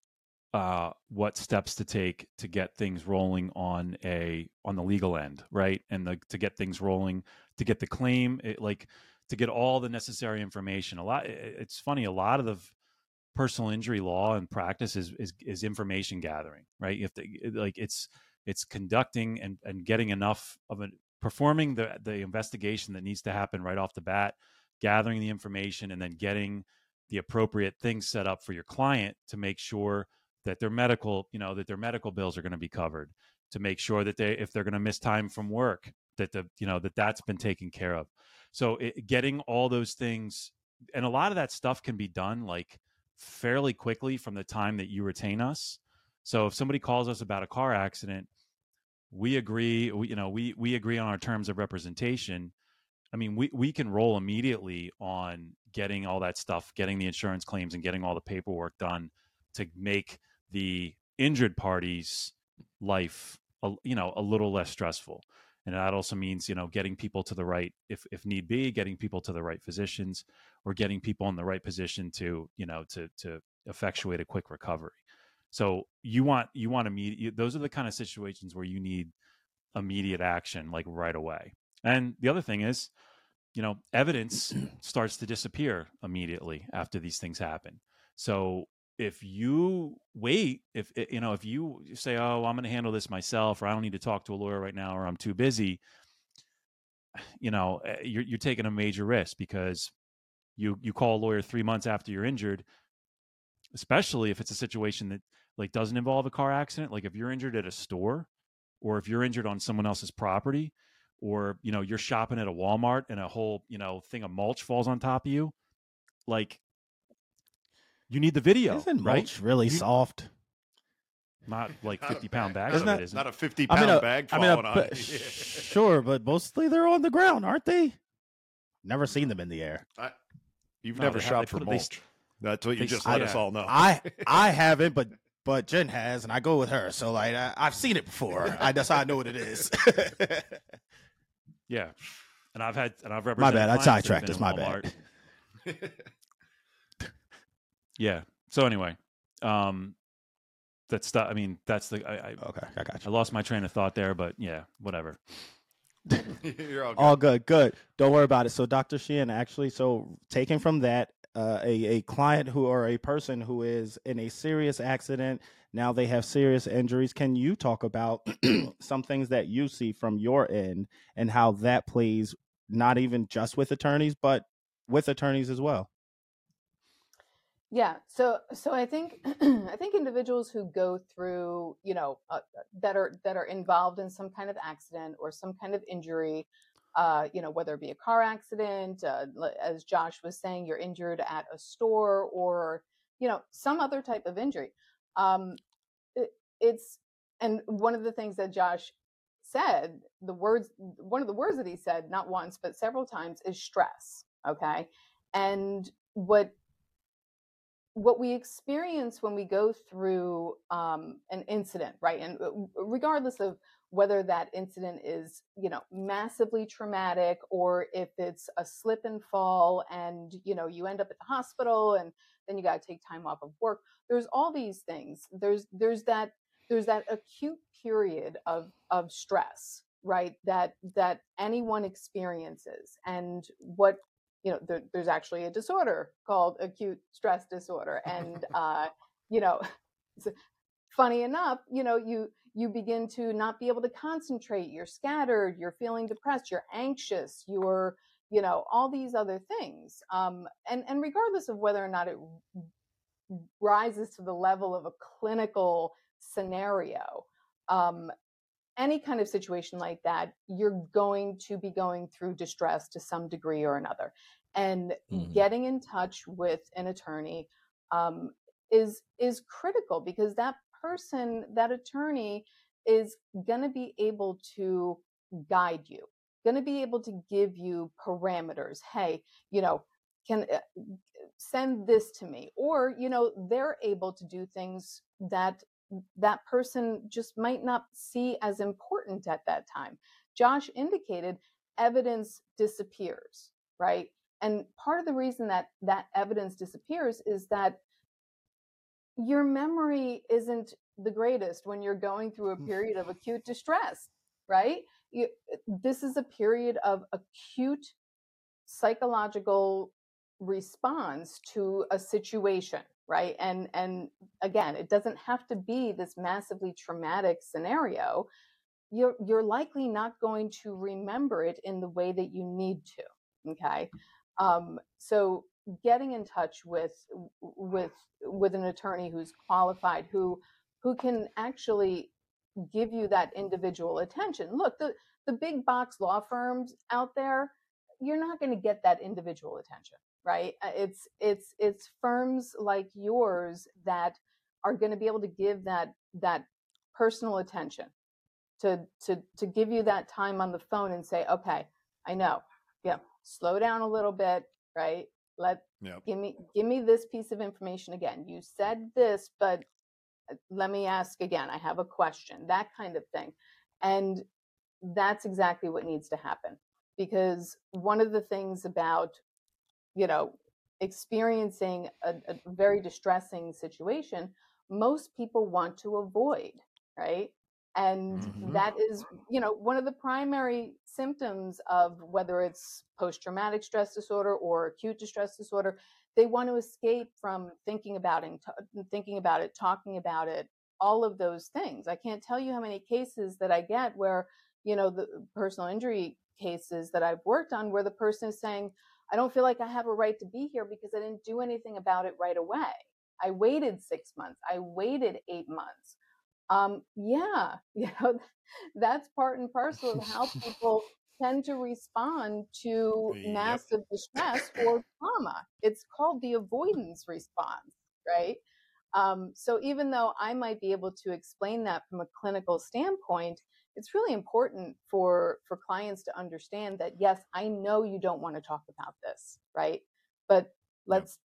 Speaker 7: uh, what steps to take to get things rolling on a on the legal end, right? And the, to get things rolling, to get the claim, it, like to get all the necessary information. A lot. Eh, it's funny. A lot of the personal injury law and practice is is, is information gathering, right? You have to eh, like it's it's conducting and, and getting enough of a performing the the investigation that needs to happen right off the bat, gathering the information, and then getting the appropriate things set up for your client to make sure that their medical, you know, that their medical bills are going to be covered, to make sure that they, if they're going to miss time from work, that the, you know, that that's been taken care of. So it, getting all those things, and a lot of that stuff can be done like fairly quickly from the time that you retain us. So if somebody calls us about a car accident, we agree, we, you know, we we agree on our terms of representation. I mean, we we can roll immediately on getting all that stuff, getting the insurance claims and getting all the paperwork done to make the injured party's life a, you know, a little less stressful. And that also means, you know, getting people to the right if if need be, getting people to the right physicians or getting people in the right position to, you know, to to effectuate a quick recovery. So you want you want immediate. Those are the kind of situations where you need immediate action, like right away. And the other thing is, you know, evidence starts to disappear immediately after these things happen. So if you wait, if you know, if you say, "Oh, I'm going to handle this myself," or "I don't need to talk to a lawyer right now," or "I'm too busy," you know, eh, you're, you're taking a major risk because you you call a lawyer three months after you're injured, especially if it's a situation that like doesn't involve a car accident like if you're injured at a store or if you're injured on someone else's property or you know you're shopping at a Walmart and a whole you know thing of mulch falls on top of you like you need the video
Speaker 3: isn't
Speaker 7: right?
Speaker 3: mulch really
Speaker 7: you,
Speaker 3: soft?
Speaker 7: Not like 50 pound bags isn't that,
Speaker 6: it, not a 50 pound I mean, a, uh, bag falling I mean, uh, a, on
Speaker 3: sure but mostly they're on the ground aren't they? Never seen them in the air.
Speaker 6: I, you've no, never shopped for mulch they, that's what you just let us all know.
Speaker 3: I i haven't but but Jen has, and I go with her. So like I, have seen it before. I that's how I know what it is.
Speaker 7: yeah, and I've had and I've represented.
Speaker 3: My bad. I sidetracked. It's my bad.
Speaker 7: yeah. So anyway, um, that's stuff. I mean, that's the. I, I,
Speaker 3: okay, I got
Speaker 7: you. I lost my train of thought there, but yeah, whatever.
Speaker 3: You're all good. all good. Good. Don't worry about it. So, Dr. Sheehan, actually, so taking from that, uh, a, a client who or a person who is in a serious accident now they have serious injuries can you talk about some things that you see from your end and how that plays not even just with attorneys but with attorneys as well.
Speaker 4: Yeah, so so I think I think individuals who go through, you know, uh, that are that are involved in some kind of accident or some kind of injury, uh, you know, whether it be a car accident, uh, as Josh was saying, you're injured at a store, or you know, some other type of injury. Um, it, it's and one of the things that Josh said, the words, one of the words that he said, not once but several times, is stress. Okay, and what what we experience when we go through um, an incident, right? And uh, regardless of whether that incident is, you know, massively traumatic or if it's a slip and fall and, you know, you end up at the hospital and then you got to take time off of work. There's all these things. There's there's that there's that acute period of of stress, right? That that anyone experiences. And what you know, there, there's actually a disorder called acute stress disorder. And, uh, you know, funny enough, you know, you, you begin to not be able to concentrate. You're scattered. You're feeling depressed. You're anxious. You're, you know, all these other things. Um, and, and regardless of whether or not it rises to the level of a clinical scenario, um, any kind of situation like that, you're going to be going through distress to some degree or another. And mm-hmm. getting in touch with an attorney um, is is critical because that person, that attorney, is going to be able to guide you, going to be able to give you parameters. Hey, you know, can uh, send this to me, or you know, they're able to do things that that person just might not see as important at that time. Josh indicated evidence disappears, right? And part of the reason that that evidence disappears is that your memory isn't the greatest when you're going through a mm. period of acute distress, right? You, this is a period of acute psychological response to a situation right and and again it doesn't have to be this massively traumatic scenario you're you're likely not going to remember it in the way that you need to okay um, so getting in touch with with with an attorney who's qualified who who can actually give you that individual attention. Look the the big box law firms out there you're not going to get that individual attention right? Uh, it's it's it's firms like yours that are going to be able to give that that personal attention to to to give you that time on the phone and say okay i know. Yeah slow down a little bit right let yep. give me give me this piece of information again you said this but uh, let me ask again i have a question that kind of thing and that's exactly what needs to happen because one of the things about you know, experiencing a, a very distressing situation, most people want to avoid, right? And mm-hmm. that is, you know, one of the primary symptoms of whether it's post traumatic stress disorder or acute distress disorder. They want to escape from thinking about it, thinking about it, talking about it, all of those things. I can't tell you how many cases that I get where, you know, the personal injury cases that I've worked on where the person is saying, I don't feel like I have a right to be here because I didn't do anything about it right away. I waited six months. I waited eight months. Um, yeah, you know, that's part and parcel of how people tend to respond to yep. massive distress or trauma. It's called the avoidance response, right? Um, so even though I might be able to explain that from a clinical standpoint, it's really important for for clients to understand that yes i know you don't want to talk about this right but let's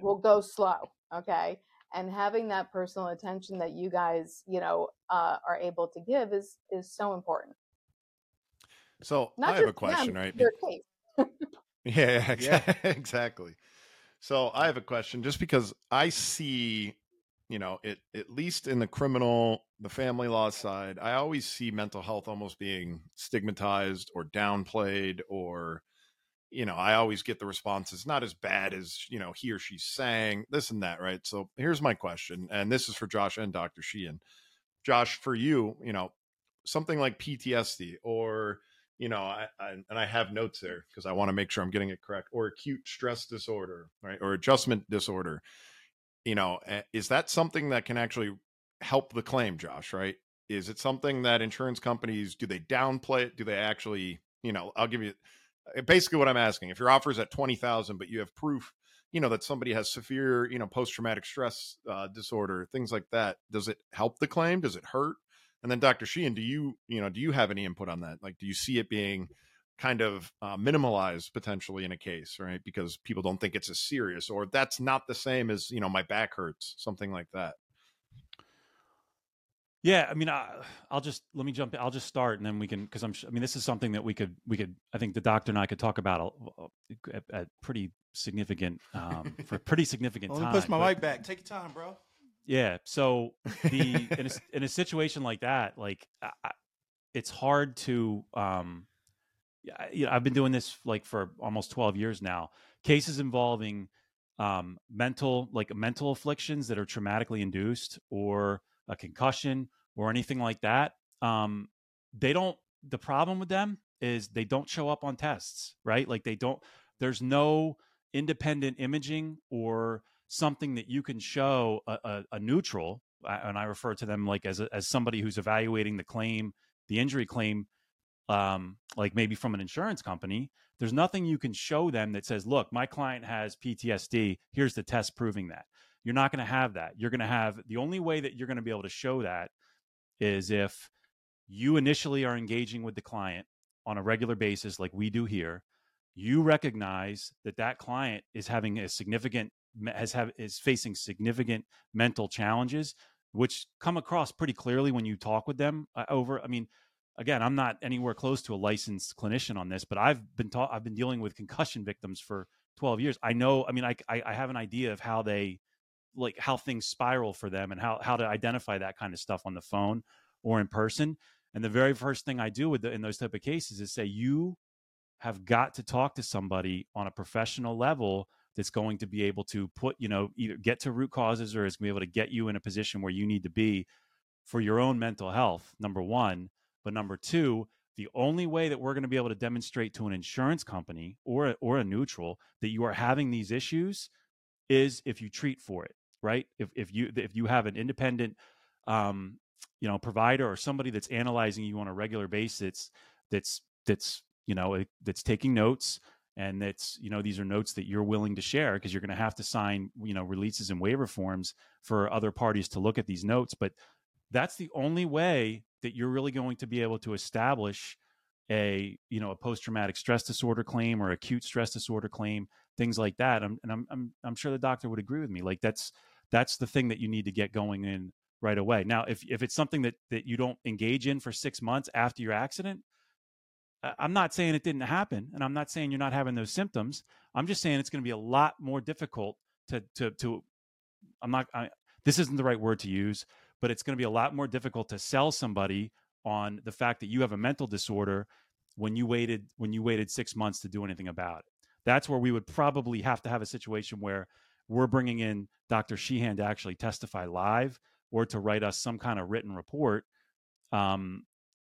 Speaker 4: we'll go slow okay and having that personal attention that you guys you know uh, are able to give is is so important.
Speaker 6: So Not i have a question right? yeah, yeah. exactly. So i have a question just because i see you know, it at least in the criminal, the family law side, I always see mental health almost being stigmatized or downplayed or you know, I always get the responses not as bad as, you know, he or she's saying, this and that, right? So here's my question, and this is for Josh and Dr. Sheehan. Josh, for you, you know, something like PTSD or you know, I, I and I have notes there because I want to make sure I'm getting it correct. Or acute stress disorder, right? Or adjustment disorder. You know, eh, is that something that can actually help the claim, Josh? Right? Is it something that insurance companies do they downplay it? Do they actually, you know, I'll give you basically what I'm asking. If your offer is at twenty thousand, but you have proof, you know, that somebody has severe, you know, post traumatic stress uh, disorder, things like that, does it help the claim? Does it hurt? And then Dr. Sheehan, do you, you know, do you have any input on that? Like, do you see it being kind of uh, minimalized potentially in a case, right? Because people don't think it's as serious, or that's not the same as, you know, my back hurts, something like that.
Speaker 7: Yeah, I mean, I, will just let me jump. I'll just start, and then we can, because I'm. I mean, this is something that we could, we could. I think the doctor and I could talk about at, at pretty significant, um, for pretty significant
Speaker 8: well,
Speaker 7: time.
Speaker 8: Push my but, mic back. Take your time, bro.
Speaker 7: Yeah. So the in a, in a situation like that, like I, it's hard to. um you know, I've been doing this like for almost 12 years now. Cases involving um, mental, like mental afflictions that are traumatically induced, or a concussion, or anything like that. Um, they don't. The problem with them is they don't show up on tests, right? Like they don't. There's no independent imaging or something that you can show a, a, a neutral, and I refer to them like as a, as somebody who's evaluating the claim, the injury claim, um, like maybe from an insurance company. There's nothing you can show them that says, "Look, my client has PTSD. Here's the test proving that." You're not going to have that. You're going to have the only way that you're going to be able to show that is if you initially are engaging with the client on a regular basis, like we do here. You recognize that that client is having a significant has have is facing significant mental challenges which come across pretty clearly when you talk with them uh, over i mean again i'm not anywhere close to a licensed clinician on this but i've been taught i've been dealing with concussion victims for 12 years i know i mean I, I, I have an idea of how they like how things spiral for them and how how to identify that kind of stuff on the phone or in person and the very first thing i do with the, in those type of cases is say you have got to talk to somebody on a professional level that's going to be able to put, you know, either get to root causes or is going to be able to get you in a position where you need to be for your own mental health, number one. But number two, the only way that we're going to be able to demonstrate to an insurance company or or a neutral that you are having these issues is if you treat for it, right? If if you if you have an independent, um, you know, provider or somebody that's analyzing you on a regular basis, that's that's you know that's taking notes and that's you know these are notes that you're willing to share because you're going to have to sign you know releases and waiver forms for other parties to look at these notes but that's the only way that you're really going to be able to establish a you know a post traumatic stress disorder claim or acute stress disorder claim things like that I'm, and I'm, I'm i'm sure the doctor would agree with me like that's that's the thing that you need to get going in right away now if if it's something that that you don't engage in for 6 months after your accident I'm not saying it didn't happen, and I'm not saying you're not having those symptoms. I'm just saying it's going to be a lot more difficult to to to. I'm not. I, this isn't the right word to use, but it's going to be a lot more difficult to sell somebody on the fact that you have a mental disorder when you waited when you waited six months to do anything about it. That's where we would probably have to have a situation where we're bringing in Dr. Sheehan to actually testify live or to write us some kind of written report um,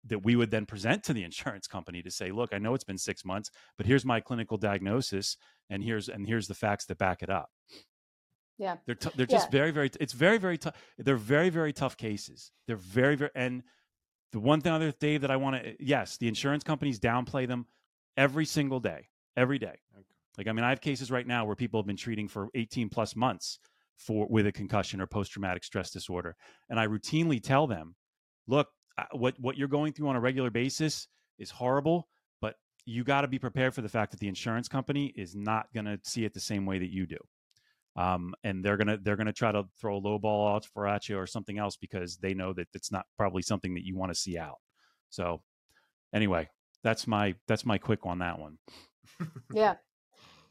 Speaker 7: that we would then present to the insurance company to say, look, I know it's been six months, but here's my clinical diagnosis, and here's and here's the facts that back it up.
Speaker 4: Yeah,
Speaker 7: they're t- they're just yeah. very very. It's very very tough. They're very very tough cases. They're very very and the one thing other Dave that I want to yes, the insurance companies downplay them every single day, every day. Okay. Like I mean, I have cases right now where people have been treating for 18 plus months for with a concussion or post traumatic stress disorder, and I routinely tell them, look, what what you're going through on a regular basis is horrible, but you got to be prepared for the fact that the insurance company is not going to see it the same way that you do. Um, and they're gonna they're gonna try to throw a low ball out for at you or something else because they know that it's not probably something that you want to see out. So anyway, that's my that's my quick on that one.
Speaker 4: yeah,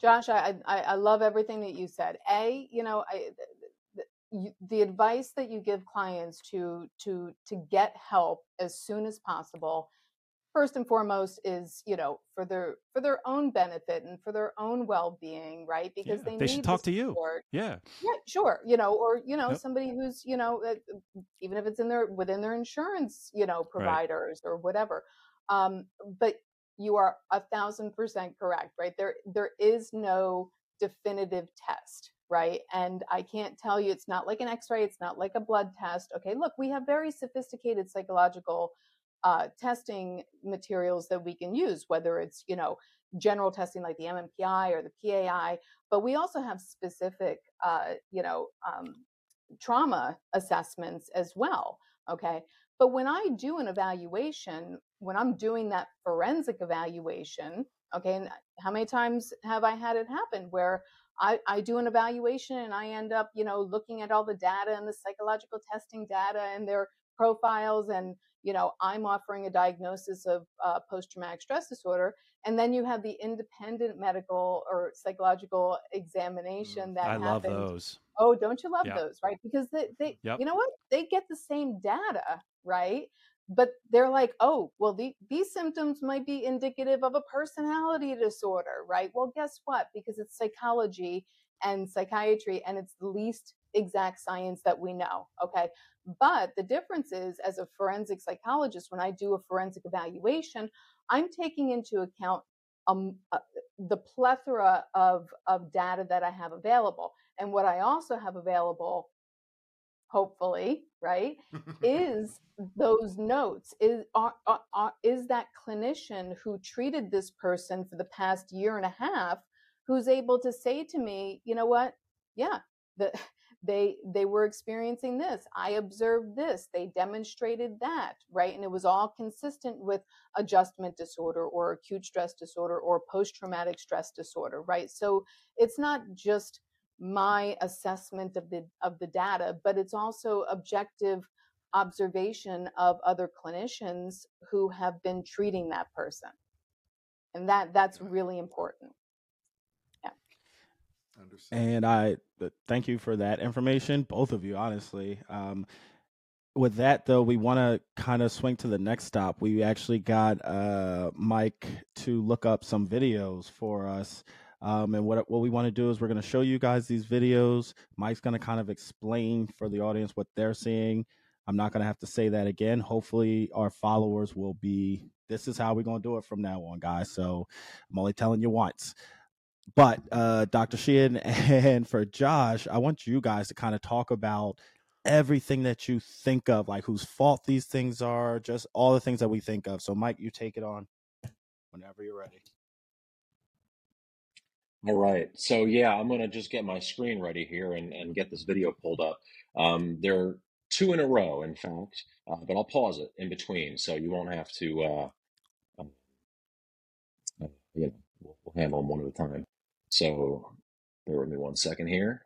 Speaker 4: Josh, I, I I love everything that you said. A, you know, I you, the advice that you give clients to to to get help as soon as possible first and foremost is you know for their for their own benefit and for their own well-being right because
Speaker 7: yeah,
Speaker 4: they,
Speaker 7: they should talk to you yeah
Speaker 4: yeah sure you know or you know yep. somebody who's you know uh, even if it's in their within their insurance you know providers right. or whatever um but you are a thousand percent correct, right? There, there is no definitive test, right? And I can't tell you, it's not like an x ray, it's not like a blood test. Okay, look, we have very sophisticated psychological uh, testing materials that we can use, whether it's, you know, general testing like the MMPI or the PAI, but we also have specific, uh, you know, um, trauma assessments as well. Okay. But when I do an evaluation, when I'm doing that forensic evaluation, okay, and how many times have I had it happen where I, I do an evaluation and I end up, you know, looking at all the data and the psychological testing data and their profiles and you know i'm offering a diagnosis of uh, post-traumatic stress disorder and then you have the independent medical or psychological examination that
Speaker 7: I
Speaker 4: happens.
Speaker 7: love those.
Speaker 4: Oh, don't you love
Speaker 7: Yep.
Speaker 4: those, right? Because they, they
Speaker 7: Yep.
Speaker 4: you know what? They get the same data, right? But they're like, oh, well, the, these symptoms might be indicative of a personality disorder, right? Well, guess what? Because it's psychology and psychiatry, and it's the least exact science that we know, okay? But the difference is, as a forensic psychologist, when I do a forensic evaluation, I'm taking into account um, uh, the plethora of, of data that I have available. And what I also have available, hopefully, right, is those notes is are, are, are, is that clinician who treated this person for the past year and a half who's able to say to me you know what? Yeah the, they they were experiencing this. I observed this. They demonstrated that right? And it was all consistent with adjustment disorder or acute stress disorder or post traumatic stress disorder right? So it's not just my assessment of the of the data but it's also objective observation of other clinicians who have been treating that person and that that's really important Yeah.
Speaker 3: And I thank you for that information, both of you, honestly. Um, with that, though, we want to kind of swing to the next stop. We actually got uh, Mike to look up some videos for us. Um, and what what we want to do is we're going to show you guys these videos. Mike's going to kind of explain for the audience what they're seeing. I'm not going to have to say that again. Hopefully, our followers will be. This is how we're going to do it from now on, guys. So I'm only telling you once. But uh, Dr. Sheehan and for Josh, I want you guys to kind of talk about everything that you think of, like whose fault these things are, just all the things that we think of. So, Mike, you take it on whenever you're ready.
Speaker 5: All right. So yeah, I'm gonna just get my screen ready here and, and get this video pulled up. Um, there are two in a row, in fact, uh, but I'll pause it in between so you won't have to, uh, um, uh, you know, we'll, we'll handle them one at a time. So bear with me one second here.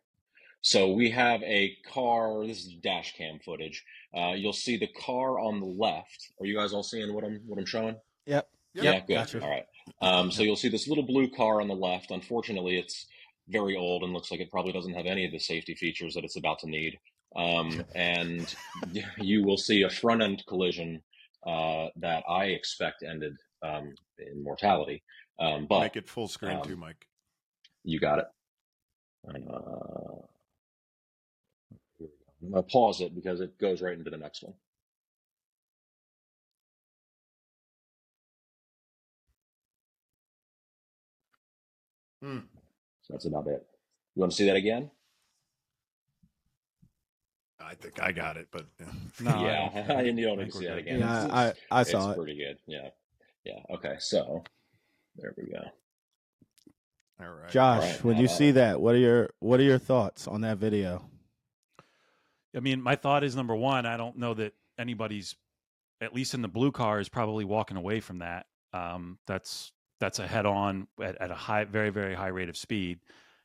Speaker 5: So we have a car. This is dash cam footage. Uh, you'll see the car on the left. Are you guys all seeing what I'm what I'm showing?
Speaker 3: Yep.
Speaker 5: Yeah, good. All right. Um, so you'll see this little blue car on the left. Unfortunately, it's very old and looks like it probably doesn't have any of the safety features that it's about to need. Um, and you will see a front end collision uh, that I expect ended um, in mortality. Um, but
Speaker 6: Make it full screen
Speaker 5: um,
Speaker 6: too, Mike.
Speaker 5: you got it. Uh, here we go. I'm going to pause it because it goes right into the next one.
Speaker 6: Hmm.
Speaker 5: So that's about it. You want to see that again?
Speaker 6: I think I got it, but yeah.
Speaker 7: No, I
Speaker 5: yeah,
Speaker 7: don't- I
Speaker 5: and you don't
Speaker 7: think
Speaker 5: need to
Speaker 7: we're
Speaker 5: see that again.
Speaker 3: Yeah,
Speaker 5: It's,
Speaker 3: I
Speaker 5: it's,
Speaker 3: I
Speaker 5: it's
Speaker 3: saw it.
Speaker 5: pretty good. Yeah, yeah. Okay, so there we go.
Speaker 6: all right.
Speaker 3: Josh,
Speaker 5: Alright,
Speaker 3: when you see that, what are your what are your thoughts on that video?
Speaker 7: I mean, my thought is number one, I don't know that anybody's, at least in the blue car, is probably walking away from that. Um, that's that's a head on at, at a high, very very high rate of speed.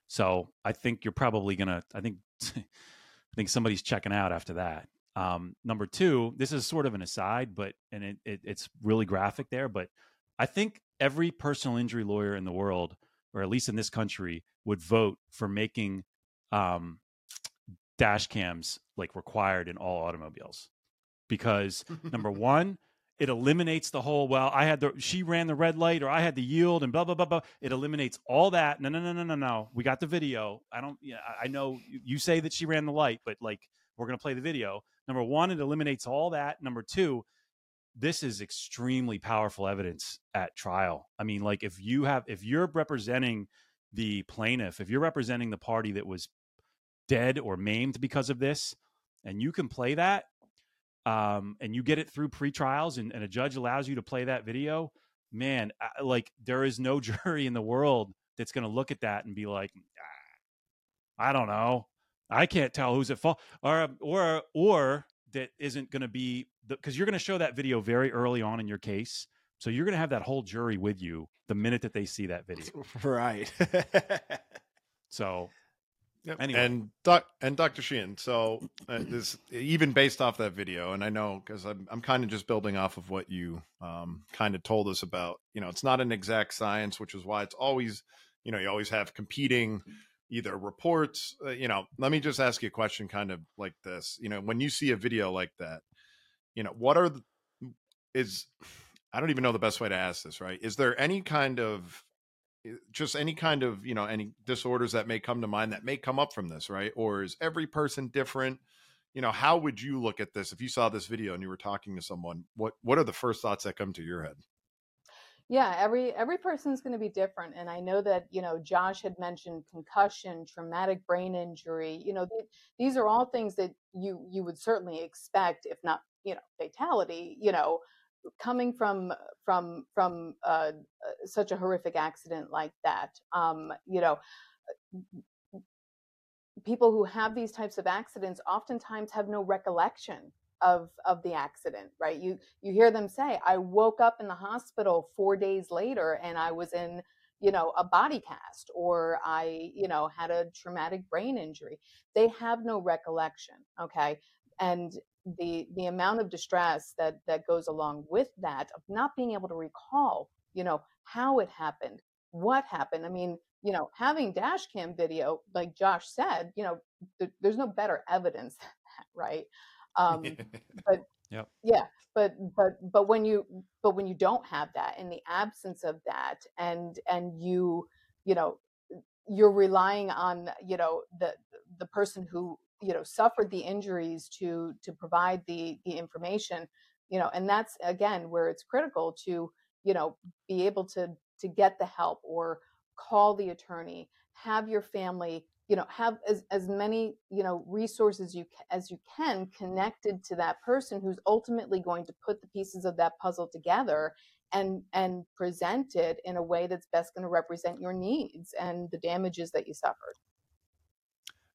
Speaker 7: So I think you're probably gonna. I think I think somebody's checking out after that. Um, number two, this is sort of an aside, but and it, it, it's really graphic there. But I think every personal injury lawyer in the world, or at least in this country, would vote for making um, dash cams like required in all automobiles because number one it eliminates the whole well i had the she ran the red light or i had the yield and blah blah blah blah. It eliminates all that. No no no no no no. We got the video. I don't yeah i know you- you say that she ran the light but like we're going to play the video. Number one it eliminates all that. Number two this is extremely powerful evidence at trial. I mean, like if you have if you're representing the plaintiff, if you're representing the party that was dead or maimed because of this, and you can play that, um, and you get it through pre-trials, and, and a judge allows you to play that video, man, like there is no jury in the world that's going to look at that and be like, ah, I don't know, I can't tell who's at fault, or or or that isn't going to be because you're going to show that video very early on in your case. So you're going to have that whole jury with you the minute that they see that video.
Speaker 3: Right.
Speaker 7: so
Speaker 6: Yep. Anyway. And doc, and Dr. Sheehan, so uh, this even based off that video, and I know because I'm I'm kind of just building off of what you um, kind of told us about. You know, it's not an exact science, which is why it's always, you know, you always have competing either reports. Uh, you know, let me just ask you a question, kind of like this. You know, when you see a video like that, you know, what are the, is I don't even know the best way to ask this. Right? Is there any kind of Eh, just any kind of you know any disorders that may come to mind that may come up from this right? Or is every person different? You know how would you look at this if you saw this video and you were talking to someone? What what are the first thoughts that come to your head?
Speaker 4: Yeah every every person's going to be different and i know that you know josh had mentioned concussion traumatic brain injury you know th- these are all things that you you would certainly expect if not you know fatality you know coming from from from uh, uh, such a horrific accident like that um, you know people who have these types of accidents oftentimes have no recollection of of the accident right? You you hear them say i woke up in the hospital 4 days later and i was in you know a body cast or i you know had a traumatic brain injury. They have no recollection okay? And the the amount of distress that that goes along with that of not being able to recall you know how it happened what happened i mean you know having dash cam video like josh said you know th- there's no better evidence than that right um but yep. yeah but but but when you but when you don't have that in the absence of that and and you you know you're relying on you know the the person who you know suffered the injuries to to provide the the information you know and that's again where it's critical to you know be able to to get the help or call the attorney have your family you know have as, as many you know resources you as you can connected to that person who's ultimately going to put the pieces of that puzzle together and and present it in a way that's best going to represent your needs and the damages that you suffered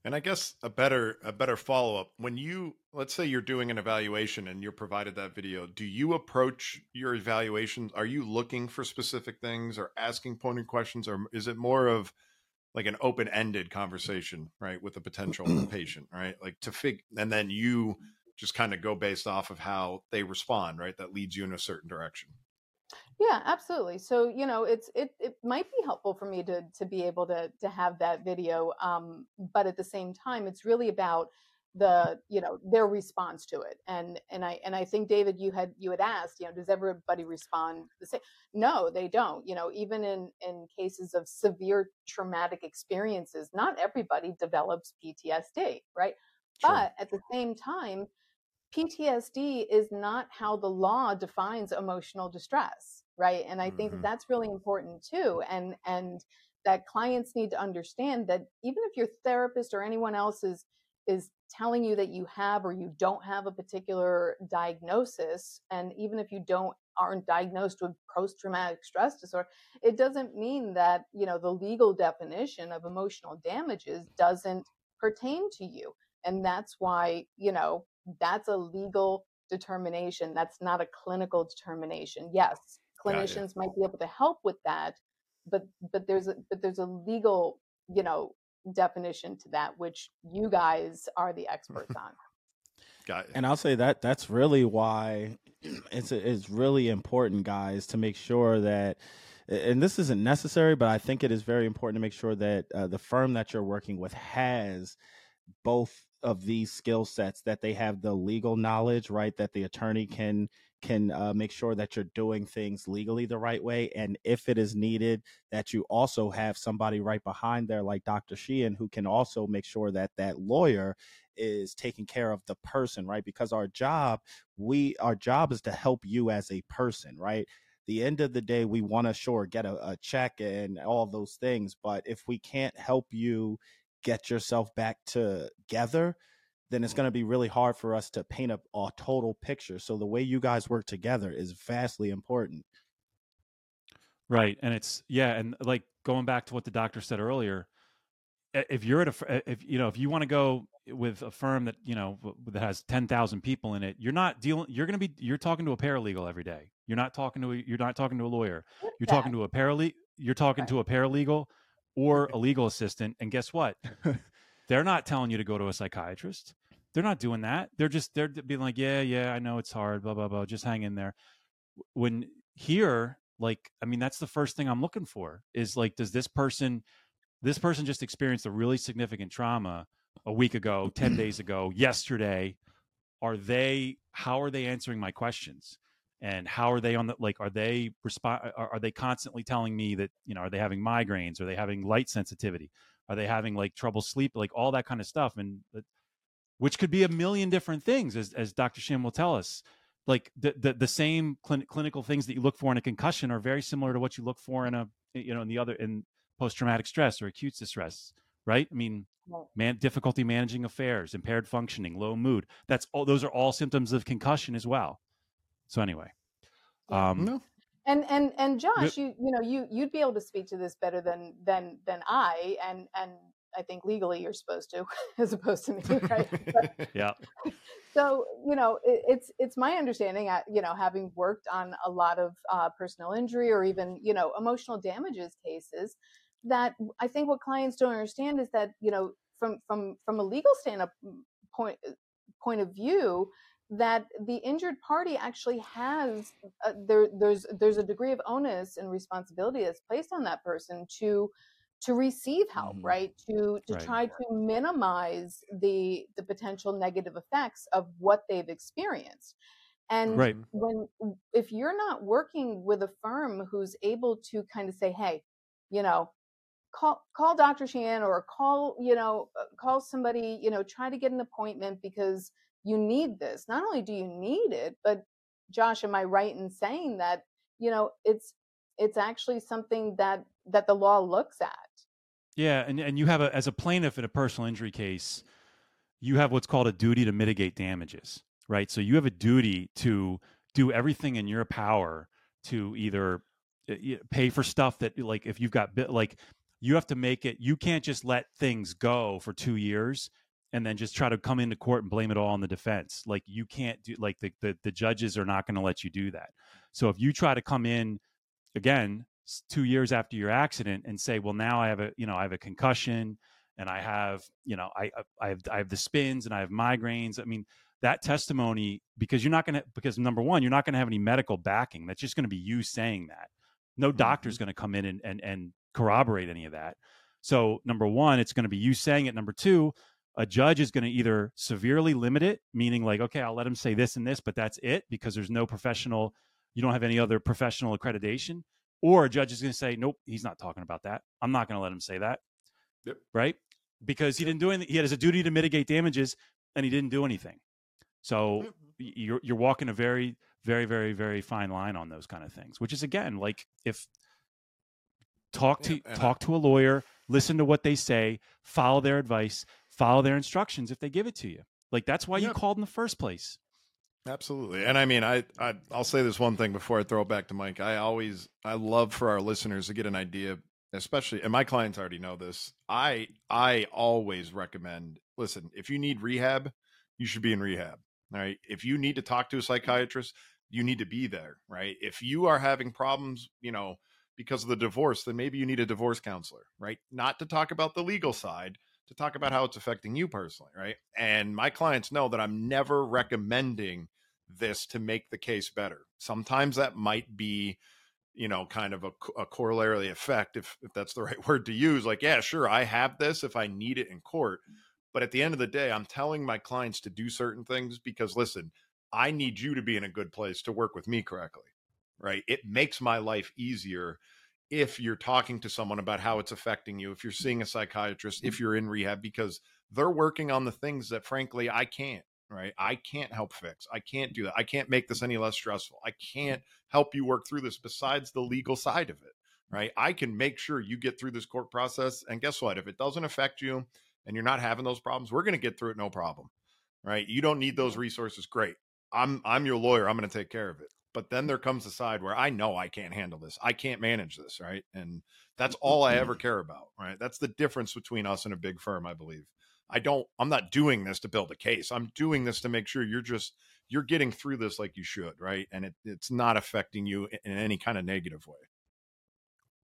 Speaker 6: and I guess a better a better follow up when you let's say you're doing an evaluation and you're provided that video, do you approach your evaluations? Are you looking for specific things or asking pointed questions, or is it more of like an open ended conversation, right, with a potential patient, right? Like to fig, and then you just kind of go based off of how they respond, right? That leads you in a certain direction.
Speaker 4: Yeah, absolutely. So, you know, it's it it might be helpful for me to to be able to to have that video um but at the same time it's really about the you know their response to it and and i and i think david you had you had asked you know does everybody respond the same no they don't you know even in in cases of severe traumatic experiences not everybody develops ptsd right sure. but at the same time ptsd is not how the law defines emotional distress right? And i think mm-hmm. that that's really important too and and that clients need to understand that even if your therapist or anyone else is is telling you that you have or you don't have a particular diagnosis and even if you don't aren't diagnosed with post-traumatic stress disorder it doesn't mean that you know the legal definition of emotional damages doesn't pertain to you. And that's why you know that's a legal determination. That's not a clinical determination. Yes clinicians might be able to help with that but but there's a but there's a legal you know definition to that which you guys are the experts on
Speaker 3: Got it. And I'll say that that's really why it's it's really important, guys, to make sure that, and this isn't necessary, but I think it is very important to make sure that uh, the firm that you're working with has both of these skill sets that they have the legal knowledge right that the attorney can can uh, make sure that you're doing things legally the right way. And if it is needed, that you also have somebody right behind there, like Dr. Sheehan, who can also make sure that that lawyer is taking care of the person, right? Because our job, we our job is to help you as a person, right? The end of the day, we want to sure get a, a check and all those things, but if we can't help you get yourself back together, then it's going to be really hard for us to paint a, a total picture. So the way you guys work together is vastly important.
Speaker 7: Right. And it's, yeah. And like going back to what the doctor said earlier, if you're at a, if, you know, if you want to go with a firm that, you know, that has 10,000 people in it, you're not dealing, you're going to be, you're talking to a paralegal every day. You're not talking to, a, you're not talking to a lawyer. You're talking to a paralegal, you're talking to a paralegal or a legal assistant. And guess what? they're not telling you to go to a psychiatrist. They're not doing that. They're just, they're being like, yeah, yeah, I know it's hard, blah, blah, blah. Just hang in there. When here, like i mean that's the first thing i'm looking for is like does this person this person just experienced a really significant trauma a week ago 10 days ago yesterday are they how are they answering my questions and how are they on the like are they respond are, are they constantly telling me that you know are they having migraines are they having light sensitivity are they having like trouble sleep like all that kind of stuff and which could be a million different things as, as dr sheehan will tell us. Like the the, the same cl- clinical things that you look for in a concussion are very similar to what you look for in a you know in the other in post traumatic stress or acute distress right? I mean man difficulty managing affairs impaired functioning low mood. That's all those are all symptoms of concussion as well. So anyway um
Speaker 4: no. And and and josh you you know you you'd be able to speak to this better than than than i and and I think legally you're supposed to, as opposed to me, right?
Speaker 7: But, yeah.
Speaker 4: So you know, it, it's it's my understanding, uh, you know, having worked on a lot of uh, personal injury or even you know emotional damages cases, that I think what clients don't understand is that you know from from from a legal stand up mm, point uh, point of view that the injured party actually has uh, there there's there's a degree of onus and responsibility that's placed on that person to to receive help mm-hmm. right to to right. try to minimize the the potential negative effects of what they've experienced and right. when if you're not working with a firm who's able to kind of say hey you know call call dr sheehan or call you know uh, call somebody you know try to get an appointment because you need this not only do you need it but josh am i right in saying that you know it's it's actually something that that the law looks at
Speaker 7: yeah, and and you have a as a plaintiff in a personal injury case, you have what's called a duty to mitigate damages, right? So you have a duty to do everything in your power to either eh, pay for stuff that like if you've got like you have to make it you can't just let things go for 2 years and then just try to come into court and blame it all on the defense. Like you can't do like the the, the judges are not going to let you do that. So if you try to come in again two years after your accident and say, well, now I have a, you know, I have a concussion and I have, you know, I, I have, I have the spins and I have migraines. I mean, that testimony, because you're not going to, because number one, you're not going to have any medical backing. That's just going to be you saying that. No doctor's mm-hmm. going to come in and, and, and corroborate any of that. So number one, it's going to be you saying it. Number two, a judge is going to either severely limit it, meaning like, okay, I'll let him say this and this, but that's it because there's no professional, you don't have any other professional accreditation or a judge is going to say, nope, he's not talking about that. I'm not going to let him say that. Yep. Right? Because he didn't do anything. He has a duty to mitigate damages and he didn't do anything. So mm-hmm. you're, you're walking a very, very, very, very fine line on those kind of things, which is again, like if talk to, yeah, talk I, to a lawyer, listen to what they say, follow their advice, follow their instructions if they give it to you. Like that's why yep. you called in the first place.
Speaker 6: Absolutely. And I mean, I, I I'll say this one thing before I throw it back to Mike. I always I love for our listeners to get an idea, especially and my clients already know this. I I always recommend, listen, if you need rehab, you should be in rehab. All right. If you need to talk to a psychiatrist, you need to be there, right? If you are having problems, you know, because of the divorce, then maybe you need a divorce counselor, right? Not to talk about the legal side, to talk about how it's affecting you personally, right? And my clients know that I'm never recommending this to make the case better. Sometimes that might be, you know, kind of a, a corollary effect, if, if that's the right word to use. Like, yeah, sure, I have this if I need it in court. But at the end of the day, I'm telling my clients to do certain things because, listen, I need you to be in a good place to work with me correctly, right? It makes my life easier if you're talking to someone about how it's affecting you, if you're seeing a psychiatrist, if you're in rehab, because they're working on the things that frankly I can't, right? I can't help fix. I can't do that. I can't make this any less stressful. I can't help you work through this besides the legal side of it, right? I can make sure you get through this court process. And guess what? If it doesn't affect you and you're not having those problems, we're going to get through it no problem, right? You don't need those resources. Great. I'm I'm your lawyer. I'm going to take care of it. But then there comes a side where I know I can't handle this. I can't manage this, right? And that's all I ever care about, right? That's the difference between us and a big firm, I believe. I don't I'm not doing this to build a case. I'm doing this to make sure you're just you're getting through this like you should, right? And it, it's not affecting you in any kind of negative way.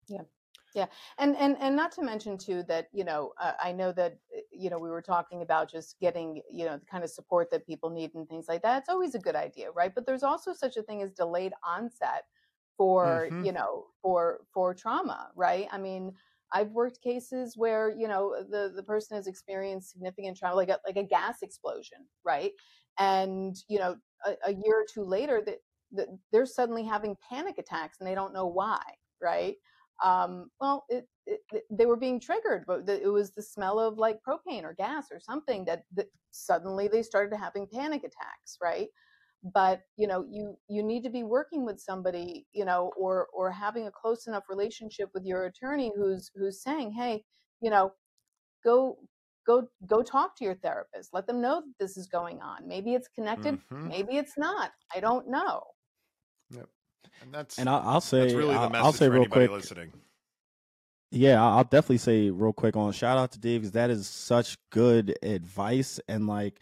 Speaker 4: Yeah. Yeah, and and and not to mention too that you know uh, I know that uh, you know we were talking about just getting you know the kind of support that people need and things like that. It's always a good idea, right? But there's also such a thing as delayed onset for mm-hmm. you know for for trauma, right? I mean, I've worked cases where you know the the person has experienced significant trauma, like a, like a gas explosion, right? And you know a, a year or two later that, that they're suddenly having panic attacks and they don't know why, right? Um, well, it, it, they were being triggered, but it was the smell of like propane or gas or something that, that suddenly they started having panic attacks, right? But you know, you you need to be working with somebody, you know, or or having a close enough relationship with your attorney who's who's saying, hey, you know, go go go talk to your therapist. Let them know that this is going on. Maybe it's connected, mm-hmm. maybe it's not. I don't know.
Speaker 6: Yep. And that's
Speaker 3: and I'll, I'll say
Speaker 6: that's really
Speaker 3: I'll,
Speaker 6: the message
Speaker 3: I'll say
Speaker 6: for
Speaker 3: real quick.
Speaker 6: listening.
Speaker 3: Yeah, I'll definitely say real quick on shout out to Dave because that is such good advice and like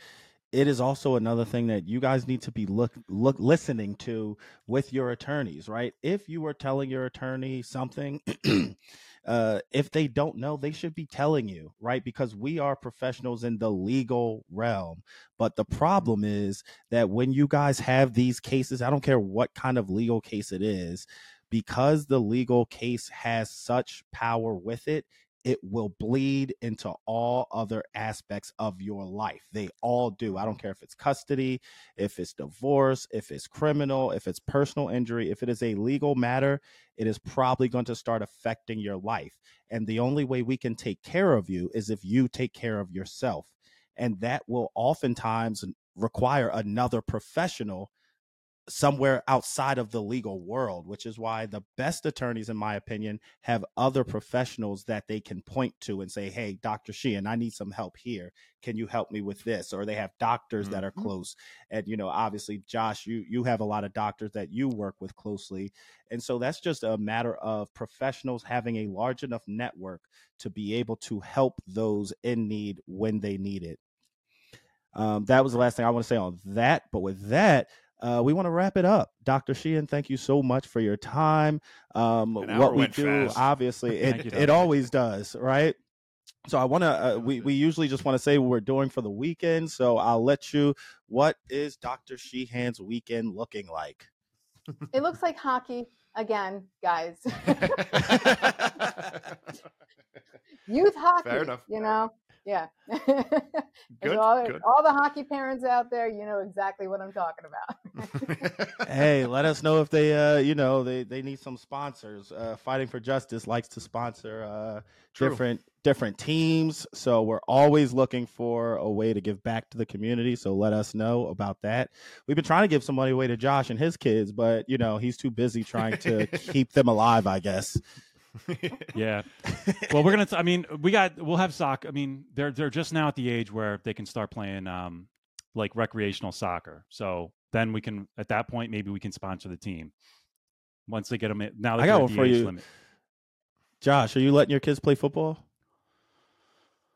Speaker 3: it is also another thing that you guys need to be look look listening to with your attorneys, right? If you are telling your attorney something uh, if they don't know, they should be telling you, right? Because we are professionals in the legal realm. But the problem is that when you guys have these cases, I don't care what kind of legal case it is, because the legal case has such power with it, it will bleed into all other aspects of your life. They all do. I don't care if it's custody, if it's divorce, if it's criminal, if it's personal injury, if it is a legal matter, it is probably going to start affecting your life. And the only way we can take care of you is if you take care of yourself. And that will oftentimes require another professional somewhere outside of the legal world, which is why the best attorneys, in my opinion, have other professionals that they can point to and say, Hey, Dr. Sheehan, I need some help here. Can you help me with this? Or they have doctors mm-hmm. that are mm-hmm. close. And, you know, obviously, Josh, you, you have a lot of doctors that you work with closely. And so that's just a matter of professionals having a large enough network to be able to help those in need when they need it. Um, that was the last thing I want to say on that. But with that, uh, we want to wrap it up. Dr. Sheehan, thank you so much for your time. Um, what we do, fast. obviously, it, you, it always does, right? So I want to. Uh, we we usually just want to say what we're doing for the weekend. So I'll let you. What is Dr. Sheehan's weekend looking like?
Speaker 4: It looks like hockey again, guys. Youth hockey. Fair enough. You know, yeah. good, all, good. all the hockey parents out there, you know exactly what I'm talking
Speaker 3: about. hey, let us know if they, uh, you know, they, they need some sponsors. Uh, Phighting for Justice likes to sponsor uh, different different teams, so we're always looking for a way to give back to the community. So let us know about that. We've been trying to give some money away to Josh and his kids, but you know he's too busy trying to keep them alive. I guess
Speaker 7: yeah. Well, we're gonna. T- I mean, we got. We'll have soccer. I mean, they're they're just now at the age where they can start playing um like recreational soccer. So then we can at that point maybe we can sponsor the team once they get them. In, now I got one for you. Limit.
Speaker 3: Josh, are you letting your kids play football?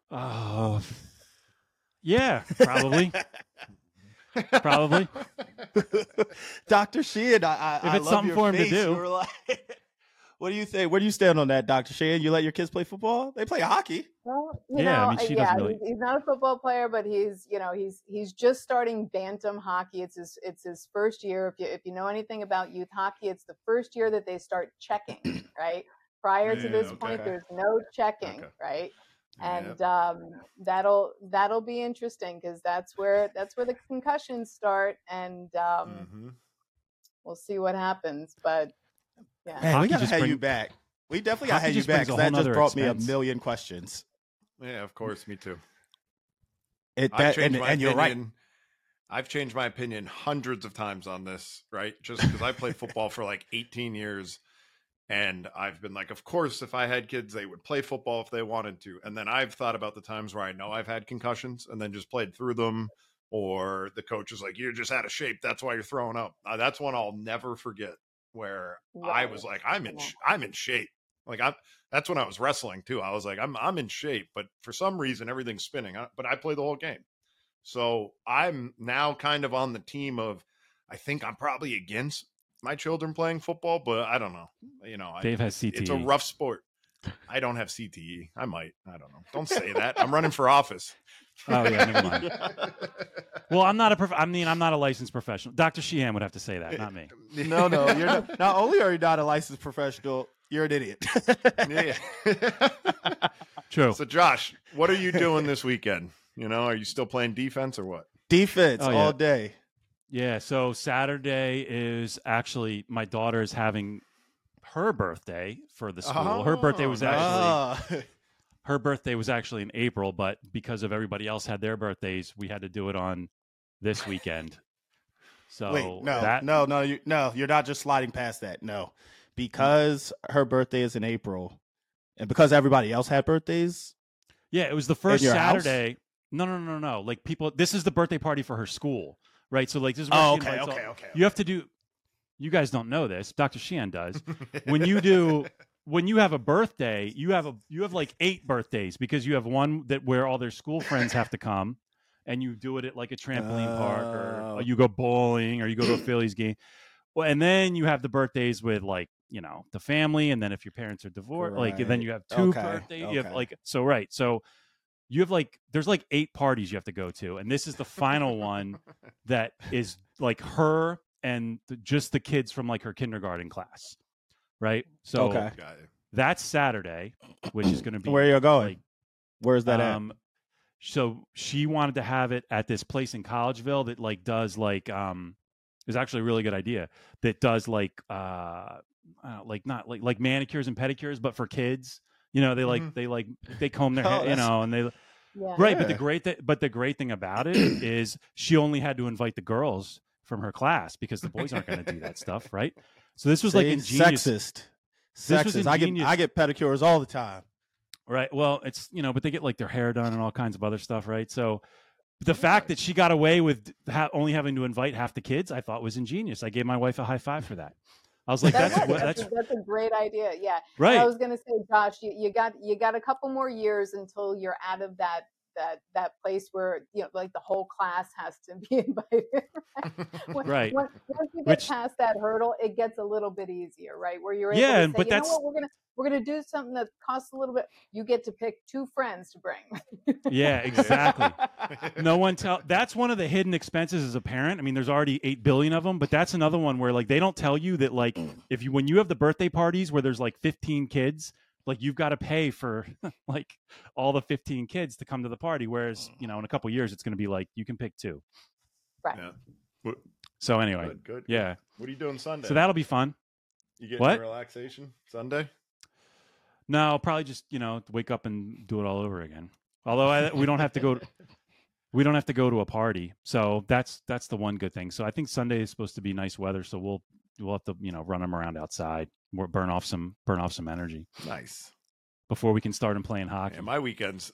Speaker 7: Oh, yeah, probably. probably.
Speaker 3: Dr. Sheehan, I, I, if it's I something for him to do. Like, what do you think? Where do you stand on that, Doctor Sheehan? You let your kids play football? They play hockey.
Speaker 4: Well, you yeah, know, I mean, yeah, really... he's not a football player, but he's, you know, he's he's just starting bantam hockey. It's his it's his first year. If you if you know anything about youth hockey, it's the first year that they start checking, right? Prior yeah, to this okay. point, there's no checking, okay. right? and um, that'll that'll be interesting because that's where that's where the concussions start, and um, mm-hmm. we'll see what happens. But
Speaker 3: yeah. Hey, we gotta have bring, you back. We definitely gotta have you back. That just brought expense. me a million questions.
Speaker 6: Yeah, of course, me too. It, that, and, and you're right. I've changed my opinion hundreds of times on this, right? Just because I played football for like 18 years and I've been like, of course, if I had kids, they would play football if they wanted to. And then I've thought about the times where I know I've had concussions and then just played through them. Or the coach is like, you're just out of shape. That's why you're throwing up. Uh, that's one I'll never forget where right. I was like, I'm in, sh- I'm in shape. Like I'm, that's when I was wrestling too. I was like, I'm, I'm in shape, but for some reason everything's spinning. Uh, but I play the whole game. So I'm now kind of on the team of, I think I'm probably against my children playing football, but I don't know. You know,
Speaker 7: Dave
Speaker 6: I,
Speaker 7: has CTE.
Speaker 6: It's a rough sport. I don't have CTE. I might. I don't know. Don't say that. I'm running for office.
Speaker 7: Oh yeah, never mind. well, I'm not a. Prof- I mean, I'm not a licensed professional. Dr. Sheehan would have to say that, not me.
Speaker 3: No, no. You're not, not only are you not a licensed professional, you're an idiot.
Speaker 6: yeah.
Speaker 7: True.
Speaker 6: So, Josh, what are you doing this weekend? You know, are you still playing defense or what?
Speaker 3: Defense oh, yeah. all day.
Speaker 7: Yeah. So Saturday is actually my daughter is having her birthday for the school. Oh, her birthday was oh, actually ah. Her birthday was actually in April, but because of everybody else had their birthdays, we had to do it on this weekend. So
Speaker 3: Wait, no, that, no, no, you, no, you're not just sliding past that. No, because her birthday is in April, and because everybody else had birthdays.
Speaker 7: Yeah, it was the first Saturday. House? No, no, no, no. Like people, this is the birthday party for her school, right? So like this is
Speaker 3: where oh, okay, okay, all, okay.
Speaker 7: You have to do. You guys don't know this. Dr. Sheehan does. when you do, when you have a birthday, you have a you have like eight birthdays because you have one that where all their school friends have to come, and you do it at like a trampoline park or, or oh. you go bowling or you go to a Phillies game. Well, and then you have the birthdays with like you know the family, and then if your parents are divorced, right. like then you have two okay. birthdays. Okay. You have like so right so you have like there's like eight parties you have to go to and this is the final one that is like her and the, just the kids from like her kindergarten class right so okay. that's saturday which is going to be
Speaker 3: where you're going like, where's that um, at?
Speaker 7: so she wanted to have it at this place in collegeville that like does like um is actually a really good idea that does like uh, uh like not like like manicures and pedicures but for kids you know, they like mm-hmm. they like they comb their oh, hair, you know, and they yeah. right. But the great th- but the great thing about it is she only had to invite the girls from her class because the boys aren't going to do that stuff, right? So this was See, like ingenious.
Speaker 3: Sexist. This sexist. I get I get pedicures all the time.
Speaker 7: Right. Well, it's you know, but they get like their hair done and all kinds of other stuff, right? So the fact that she got away with ha- only having to invite half the kids, I thought was ingenious. I gave my wife a high five for that. I was like, that's
Speaker 4: that's,
Speaker 7: what,
Speaker 4: that's,
Speaker 7: that's,
Speaker 4: that's, a great idea. Yeah.
Speaker 7: Right.
Speaker 4: I was going to say, Josh, you, you got, you got a couple more years until you're out of that, that, that place where, you know, like the whole class has to be invited.
Speaker 7: when, right.
Speaker 4: When, once you get Which, past that hurdle, it gets a little bit easier, right? Where you're able yeah, to say, but you that's, know what, we're going to, we're to do something that costs a little bit. You get to pick two friends to bring.
Speaker 7: yeah, exactly. no one tell. That's one of the hidden expenses as a parent. I mean, there's already eight billion of them, but that's another one where like they don't tell you that like mm. if you when you have the birthday parties where there's like 15 kids, like you've got to pay for like all the 15 kids to come to the party. Whereas you know in a couple years it's going to be like you can pick two.
Speaker 4: Right. Yeah.
Speaker 7: So anyway,
Speaker 6: good, good.
Speaker 7: Yeah.
Speaker 6: What are you doing Sunday?
Speaker 7: So that'll be fun.
Speaker 6: You get
Speaker 7: what?
Speaker 6: relaxation Sunday?
Speaker 7: No, I'll probably just you know wake up and do it all over again. Although I, we don't have to go, we don't have to go to a party, so that's that's the one good thing. So I think Sunday is supposed to be nice weather, so we'll we'll have to you know run them around outside, we'll burn off some burn off some energy.
Speaker 6: Nice
Speaker 7: before we can start and playing hockey.
Speaker 6: Yeah, my weekends,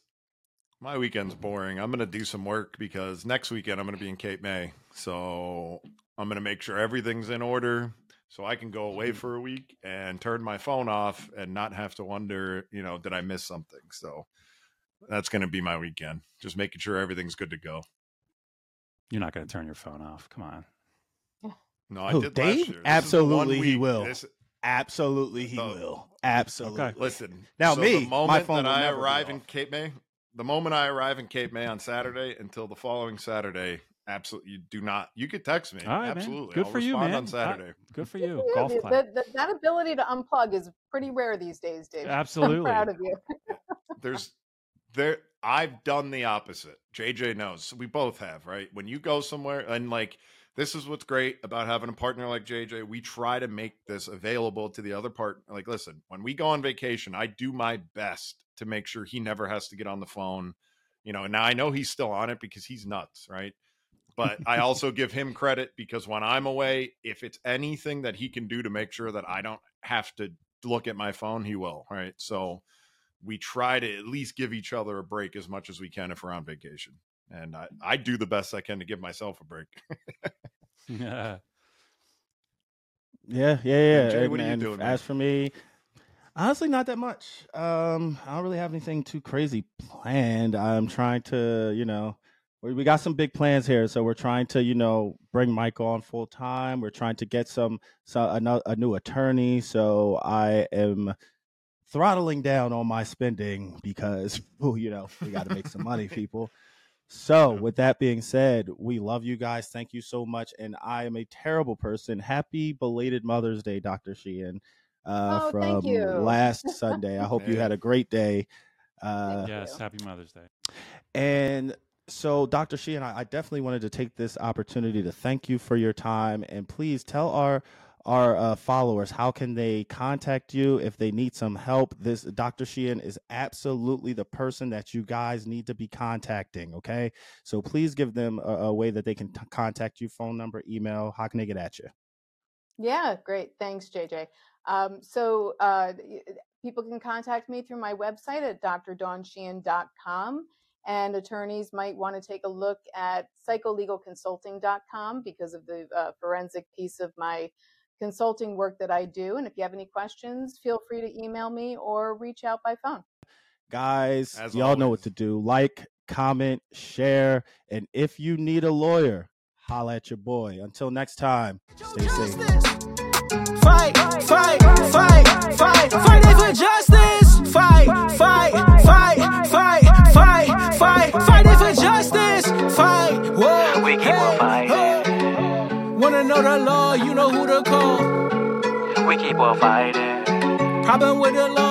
Speaker 6: my weekend's boring. I'm gonna do some work because next weekend I'm gonna be in Cape May, so I'm gonna make sure everything's in order so I can go away mm-hmm. for a week and turn my phone off and not have to wonder, you know, did I miss something? So that's going to be my weekend. Just making sure everything's good to go.
Speaker 7: You're not going to turn your phone off. Come on.
Speaker 6: No, I did Dave?
Speaker 3: Absolutely, he will. This, Absolutely, he will. Absolutely. Okay.
Speaker 6: Listen.
Speaker 3: Now,
Speaker 6: so
Speaker 3: me,
Speaker 6: the moment that I arrive in Cape May, the moment I arrive in Cape May on Saturday until the following Saturday, Absolutely, you do not. You could text me. Absolutely,
Speaker 7: man. good
Speaker 6: I'll
Speaker 7: for you, man.
Speaker 6: On Saturday,
Speaker 7: good for you.
Speaker 4: Golf the, the, that ability to unplug is pretty rare these days, Dave.
Speaker 7: Absolutely,
Speaker 4: I'm proud of you.
Speaker 6: There's there. I've done the opposite. JJ knows. We both have, right? When you go somewhere and like this is what's great about having a partner like JJ. We try to make this available to the other part. Like, listen, when we go on vacation, I do my best to make sure he never has to get on the phone You know, now I know he's still on it because he's nuts, right? But I also give him credit because when I'm away, if it's anything that he can do to make sure that I don't have to look at my phone, he will, right? So we try to at least give each other a break as much as we can if we're on vacation. And I, I do the best I can to give myself a break.
Speaker 3: yeah. Yeah, yeah, yeah.
Speaker 6: Jay,
Speaker 3: and,
Speaker 6: are you doing?
Speaker 3: As man? for me, honestly, not that much. Um, I don't really have anything too crazy planned. I'm trying to, you know, we, we got some big plans here, so we're trying to, you know, bring Mike on full time. We're trying to get some, some a, a new attorney. So I am throttling down on my spending because, you know, we got to make some money, people. So, with that being said, we love you guys. Thank you so much. And I am a terrible person. Happy belated Mother's Day, Dr. Sheehan, uh,
Speaker 4: oh,
Speaker 3: from last Sunday. I hope you had a great day.
Speaker 7: Uh, yes, happy Mother's Day.
Speaker 3: And so, Dr. Sheehan, I, I definitely wanted to take this opportunity to thank you for your time. And please tell our our uh, followers. How can they contact you if they need some help? This dr sheehan is absolutely the person that you guys need to be contacting okay? So please give them a, a way that they can t- contact you. Phone number email how can they get at you?
Speaker 4: Yeah great. Thanks jj um, so uh, people can contact me through my website at drdawnsheehan.com and attorneys might want to take a look at psycholegalconsulting.com because of the uh, forensic piece of my consulting work that I do. And if you have any questions, feel free to email me or reach out by phone.
Speaker 3: Guys, As y'all always. know what to do. Like, comment, share, and if you need a lawyer, holla at your boy. Until next time, stay safe. Fight, fight, fight, fight, fight, fight for justice. Fight, fight, fight, fight, fight, fight, fight for justice. Fight, whoa, we keep on fighting. Wanna know the law? You on fighting. Problem with the law